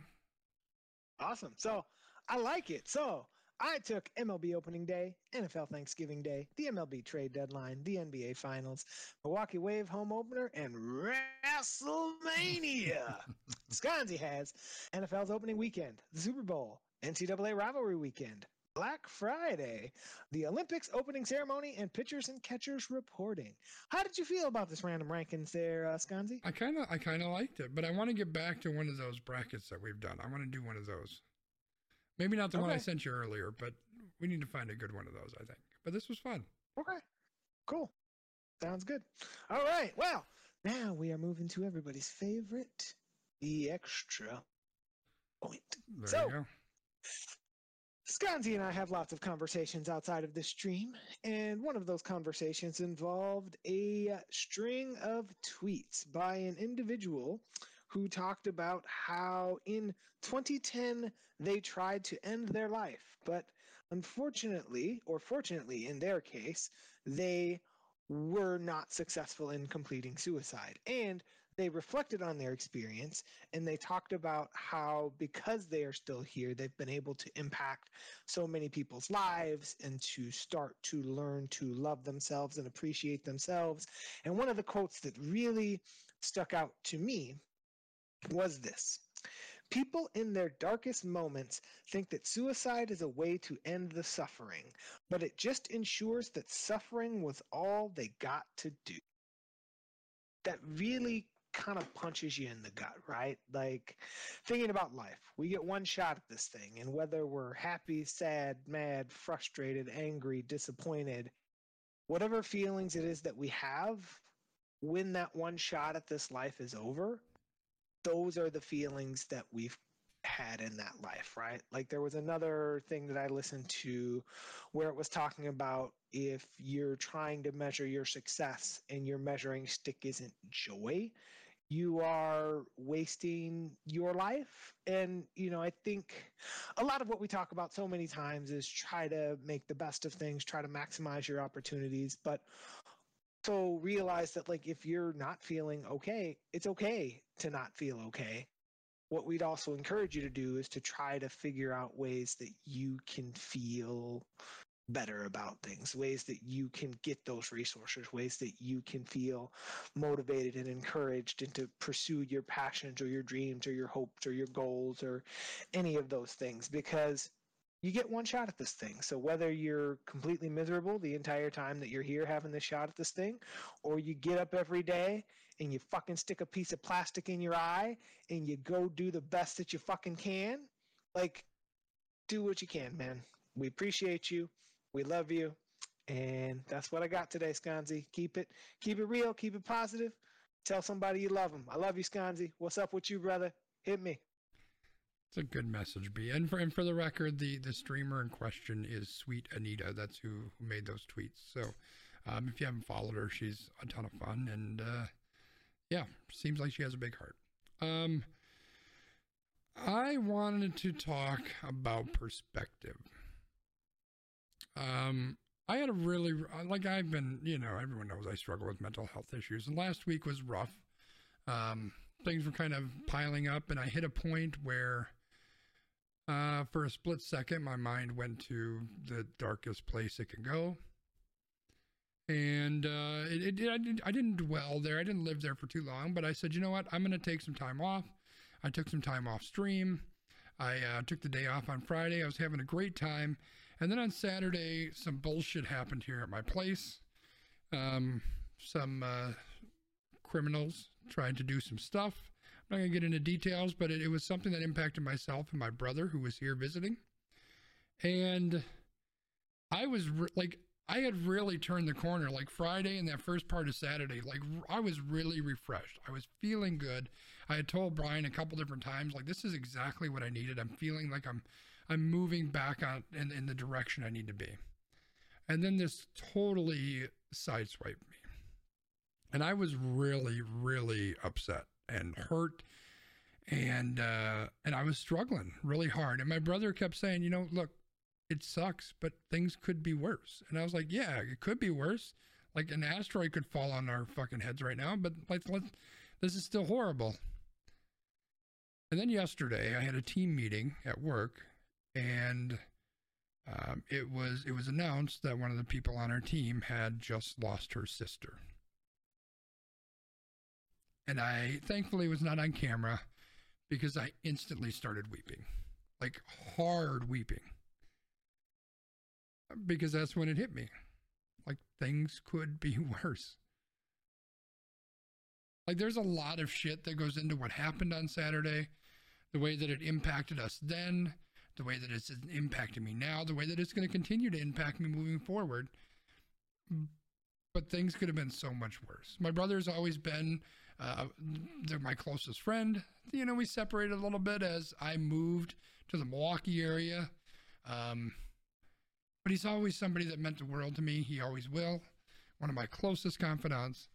Awesome. So I like it. So I took MLB opening day, NFL Thanksgiving Day, the MLB trade deadline, the NBA finals, Milwaukee Wave home opener, and WrestleMania. *laughs* Sconzi has NFL's opening weekend, the Super Bowl, NCAA rivalry weekend, Black Friday, the Olympics opening ceremony, and pitchers and catchers reporting. How did you feel about this random rankings there, uh, Sconzi? I kind of, I kind of liked it, but I want to get back to one of those brackets that we've done. I want to do one of those. Maybe not the one I sent you earlier, but we need to find a good one of those, I think. But this was fun. Okay. Cool. Sounds good. All right. Well, now we are moving to everybody's favorite, the extra point. There So- you go. Sconzi and I have lots of conversations outside of this stream, and one of those conversations involved a string of tweets by an individual who talked about how in 2010 they tried to end their life, but unfortunately, or fortunately in their case, they were not successful in completing suicide. And they reflected on their experience and they talked about how because they are still here they've been able to impact so many people's lives and to start to learn to love themselves and appreciate themselves and one of the quotes that really stuck out to me was this People in their darkest moments think that suicide is a way to end the suffering, but it just ensures that suffering was all they got to do. That really kind of punches you in the gut, right? Like thinking about life. We get one shot at this thing, and whether we're happy, sad, mad, frustrated, angry, disappointed, whatever feelings it is that we have when that one shot at this life is over, those are the feelings that we've had in that life, right? Like there was another thing that I listened to where it was talking about if you're trying to measure your success and your measuring stick isn't joy, you are wasting your life. And, you know, I think a lot of what we talk about so many times is try to make the best of things, try to maximize your opportunities. But so realize that like if you're not feeling okay it's okay to not feel okay. What we'd also encourage you to do is to try to figure out ways that you can feel better about things ways that you can get those resources ways that you can feel motivated and encouraged and to pursue your passions or your dreams or your hopes or your goals or any of those things. Because you get one shot at this thing. So whether you're completely miserable the entire time that you're here having this shot at this thing, or you get up every day and you fucking stick a piece of plastic in your eye and you go do the best that you fucking can, like do what you can, man. We appreciate you. We love you. And that's what I got today, Sconzi. Keep it keep it real, keep it positive. Tell somebody you love them. I love you, Sconzi. What's up with you, brother? Hit me. It's a good message, B. And for and for the record, the the streamer in question is Sweet Anita. That's who, who made those tweets. So, um, if you haven't followed her, she's a ton of fun, and uh, yeah, seems like she has a big heart. Um, I wanted to talk about perspective. Um, I had a really like I've been, you know, everyone knows I struggle with mental health issues, and last week was rough. Um, things were kind of piling up, and I hit a point where uh, for a split second, my mind went to the darkest place it can go. And uh, it, it, I, didn't, I didn't dwell there. I didn't live there for too long, but I said, you know what? I'm going to take some time off. I took some time off stream. I uh, took the day off on Friday. I was having a great time. And then on Saturday, some bullshit happened here at my place. Um, some uh, criminals tried to do some stuff. I'm not going to get into details, but it, it was something that impacted myself and my brother who was here visiting. And I was re- like, I had really turned the corner like Friday and that first part of Saturday. Like, I was really refreshed. I was feeling good. I had told Brian a couple different times, like, this is exactly what I needed. I'm feeling like I'm, I'm moving back on in, in the direction I need to be. And then this totally sideswiped me. And I was really, really upset and hurt. And uh and I was struggling really hard. And my brother kept saying you know look it sucks but things could be worse. And I was like yeah it could be worse. Like an asteroid could fall on our fucking heads right now but like this is still horrible. And then yesterday I had a team meeting at work and um, it was it was announced that one of the people on our team had just lost her sister and I thankfully was not on camera because I instantly started weeping, like hard weeping, because that's when it hit me. Like things could be *laughs* worse. Like there's a lot of shit that goes into what happened on Saturday, the way that it impacted us then, the way that it's impacting me now, the way that it's going to continue to impact me moving forward. But things could have been so much worse. My brother's always been uh, they're my closest friend. You know, we separated a little bit as I moved to the Milwaukee area. Um, but he's always somebody that meant the world to me. He always will. One of my closest confidants.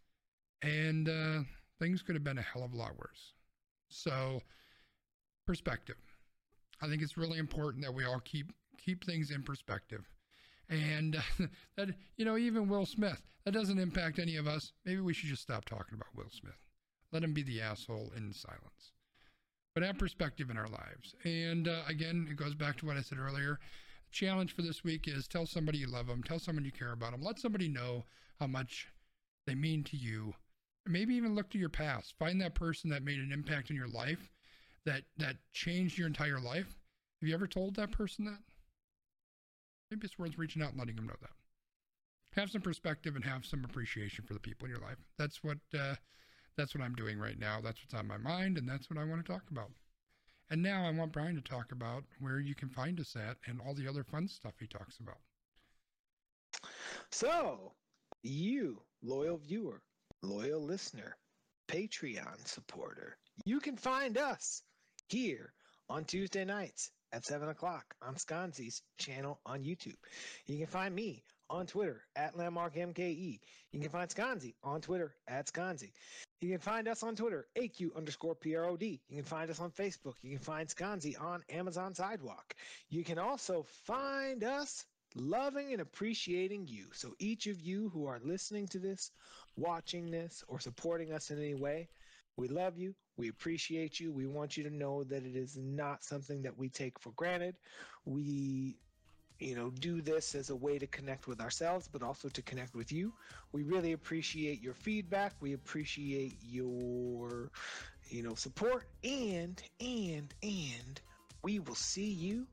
And uh, things could have been a hell of a lot worse. So, perspective. I think it's really important that we all keep keep things in perspective. And *laughs* that, you know, even Will Smith, that doesn't impact any of us. Maybe we should just stop talking about Will Smith Let him be the asshole in silence. But have perspective in our lives. And uh, again, it goes back to what I said earlier. The challenge for this week is tell somebody you love them, tell someone you care about them, let somebody know how much they mean to you. Maybe even look to your past. Find that person that made an impact in your life, that that changed your entire life. Have you ever told that person that? Maybe it's worth reaching out and letting them know that. Have some perspective and have some appreciation for the people in your life. That's what uh, that's what I'm doing right now. That's what's on my mind, and that's what I want to talk about. And now I want Brian to talk about where you can find us at and all the other fun stuff he talks about. So, you, loyal viewer, loyal listener, Patreon supporter, you can find us here on Tuesday nights at 7 o'clock on Sconzi's channel on YouTube. You can find me on Twitter at Landmark MKE. You can find Sconzi on Twitter at Sconzi. You can find us on Twitter, AQ underscore PROD. You can find us on Facebook. You can find Sconzi on Amazon Sidewalk. You can also find us loving and appreciating you. So each of you who are listening to this, watching this, or supporting us in any way, we love you. We appreciate you. We want you to know that it is not something that we take for granted. We you know do this as a way to connect with ourselves but also to connect with you. We really appreciate your feedback. We appreciate your you know support. And and and we will see you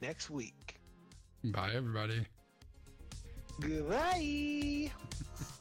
next week. Bye, everybody. goodbye *laughs*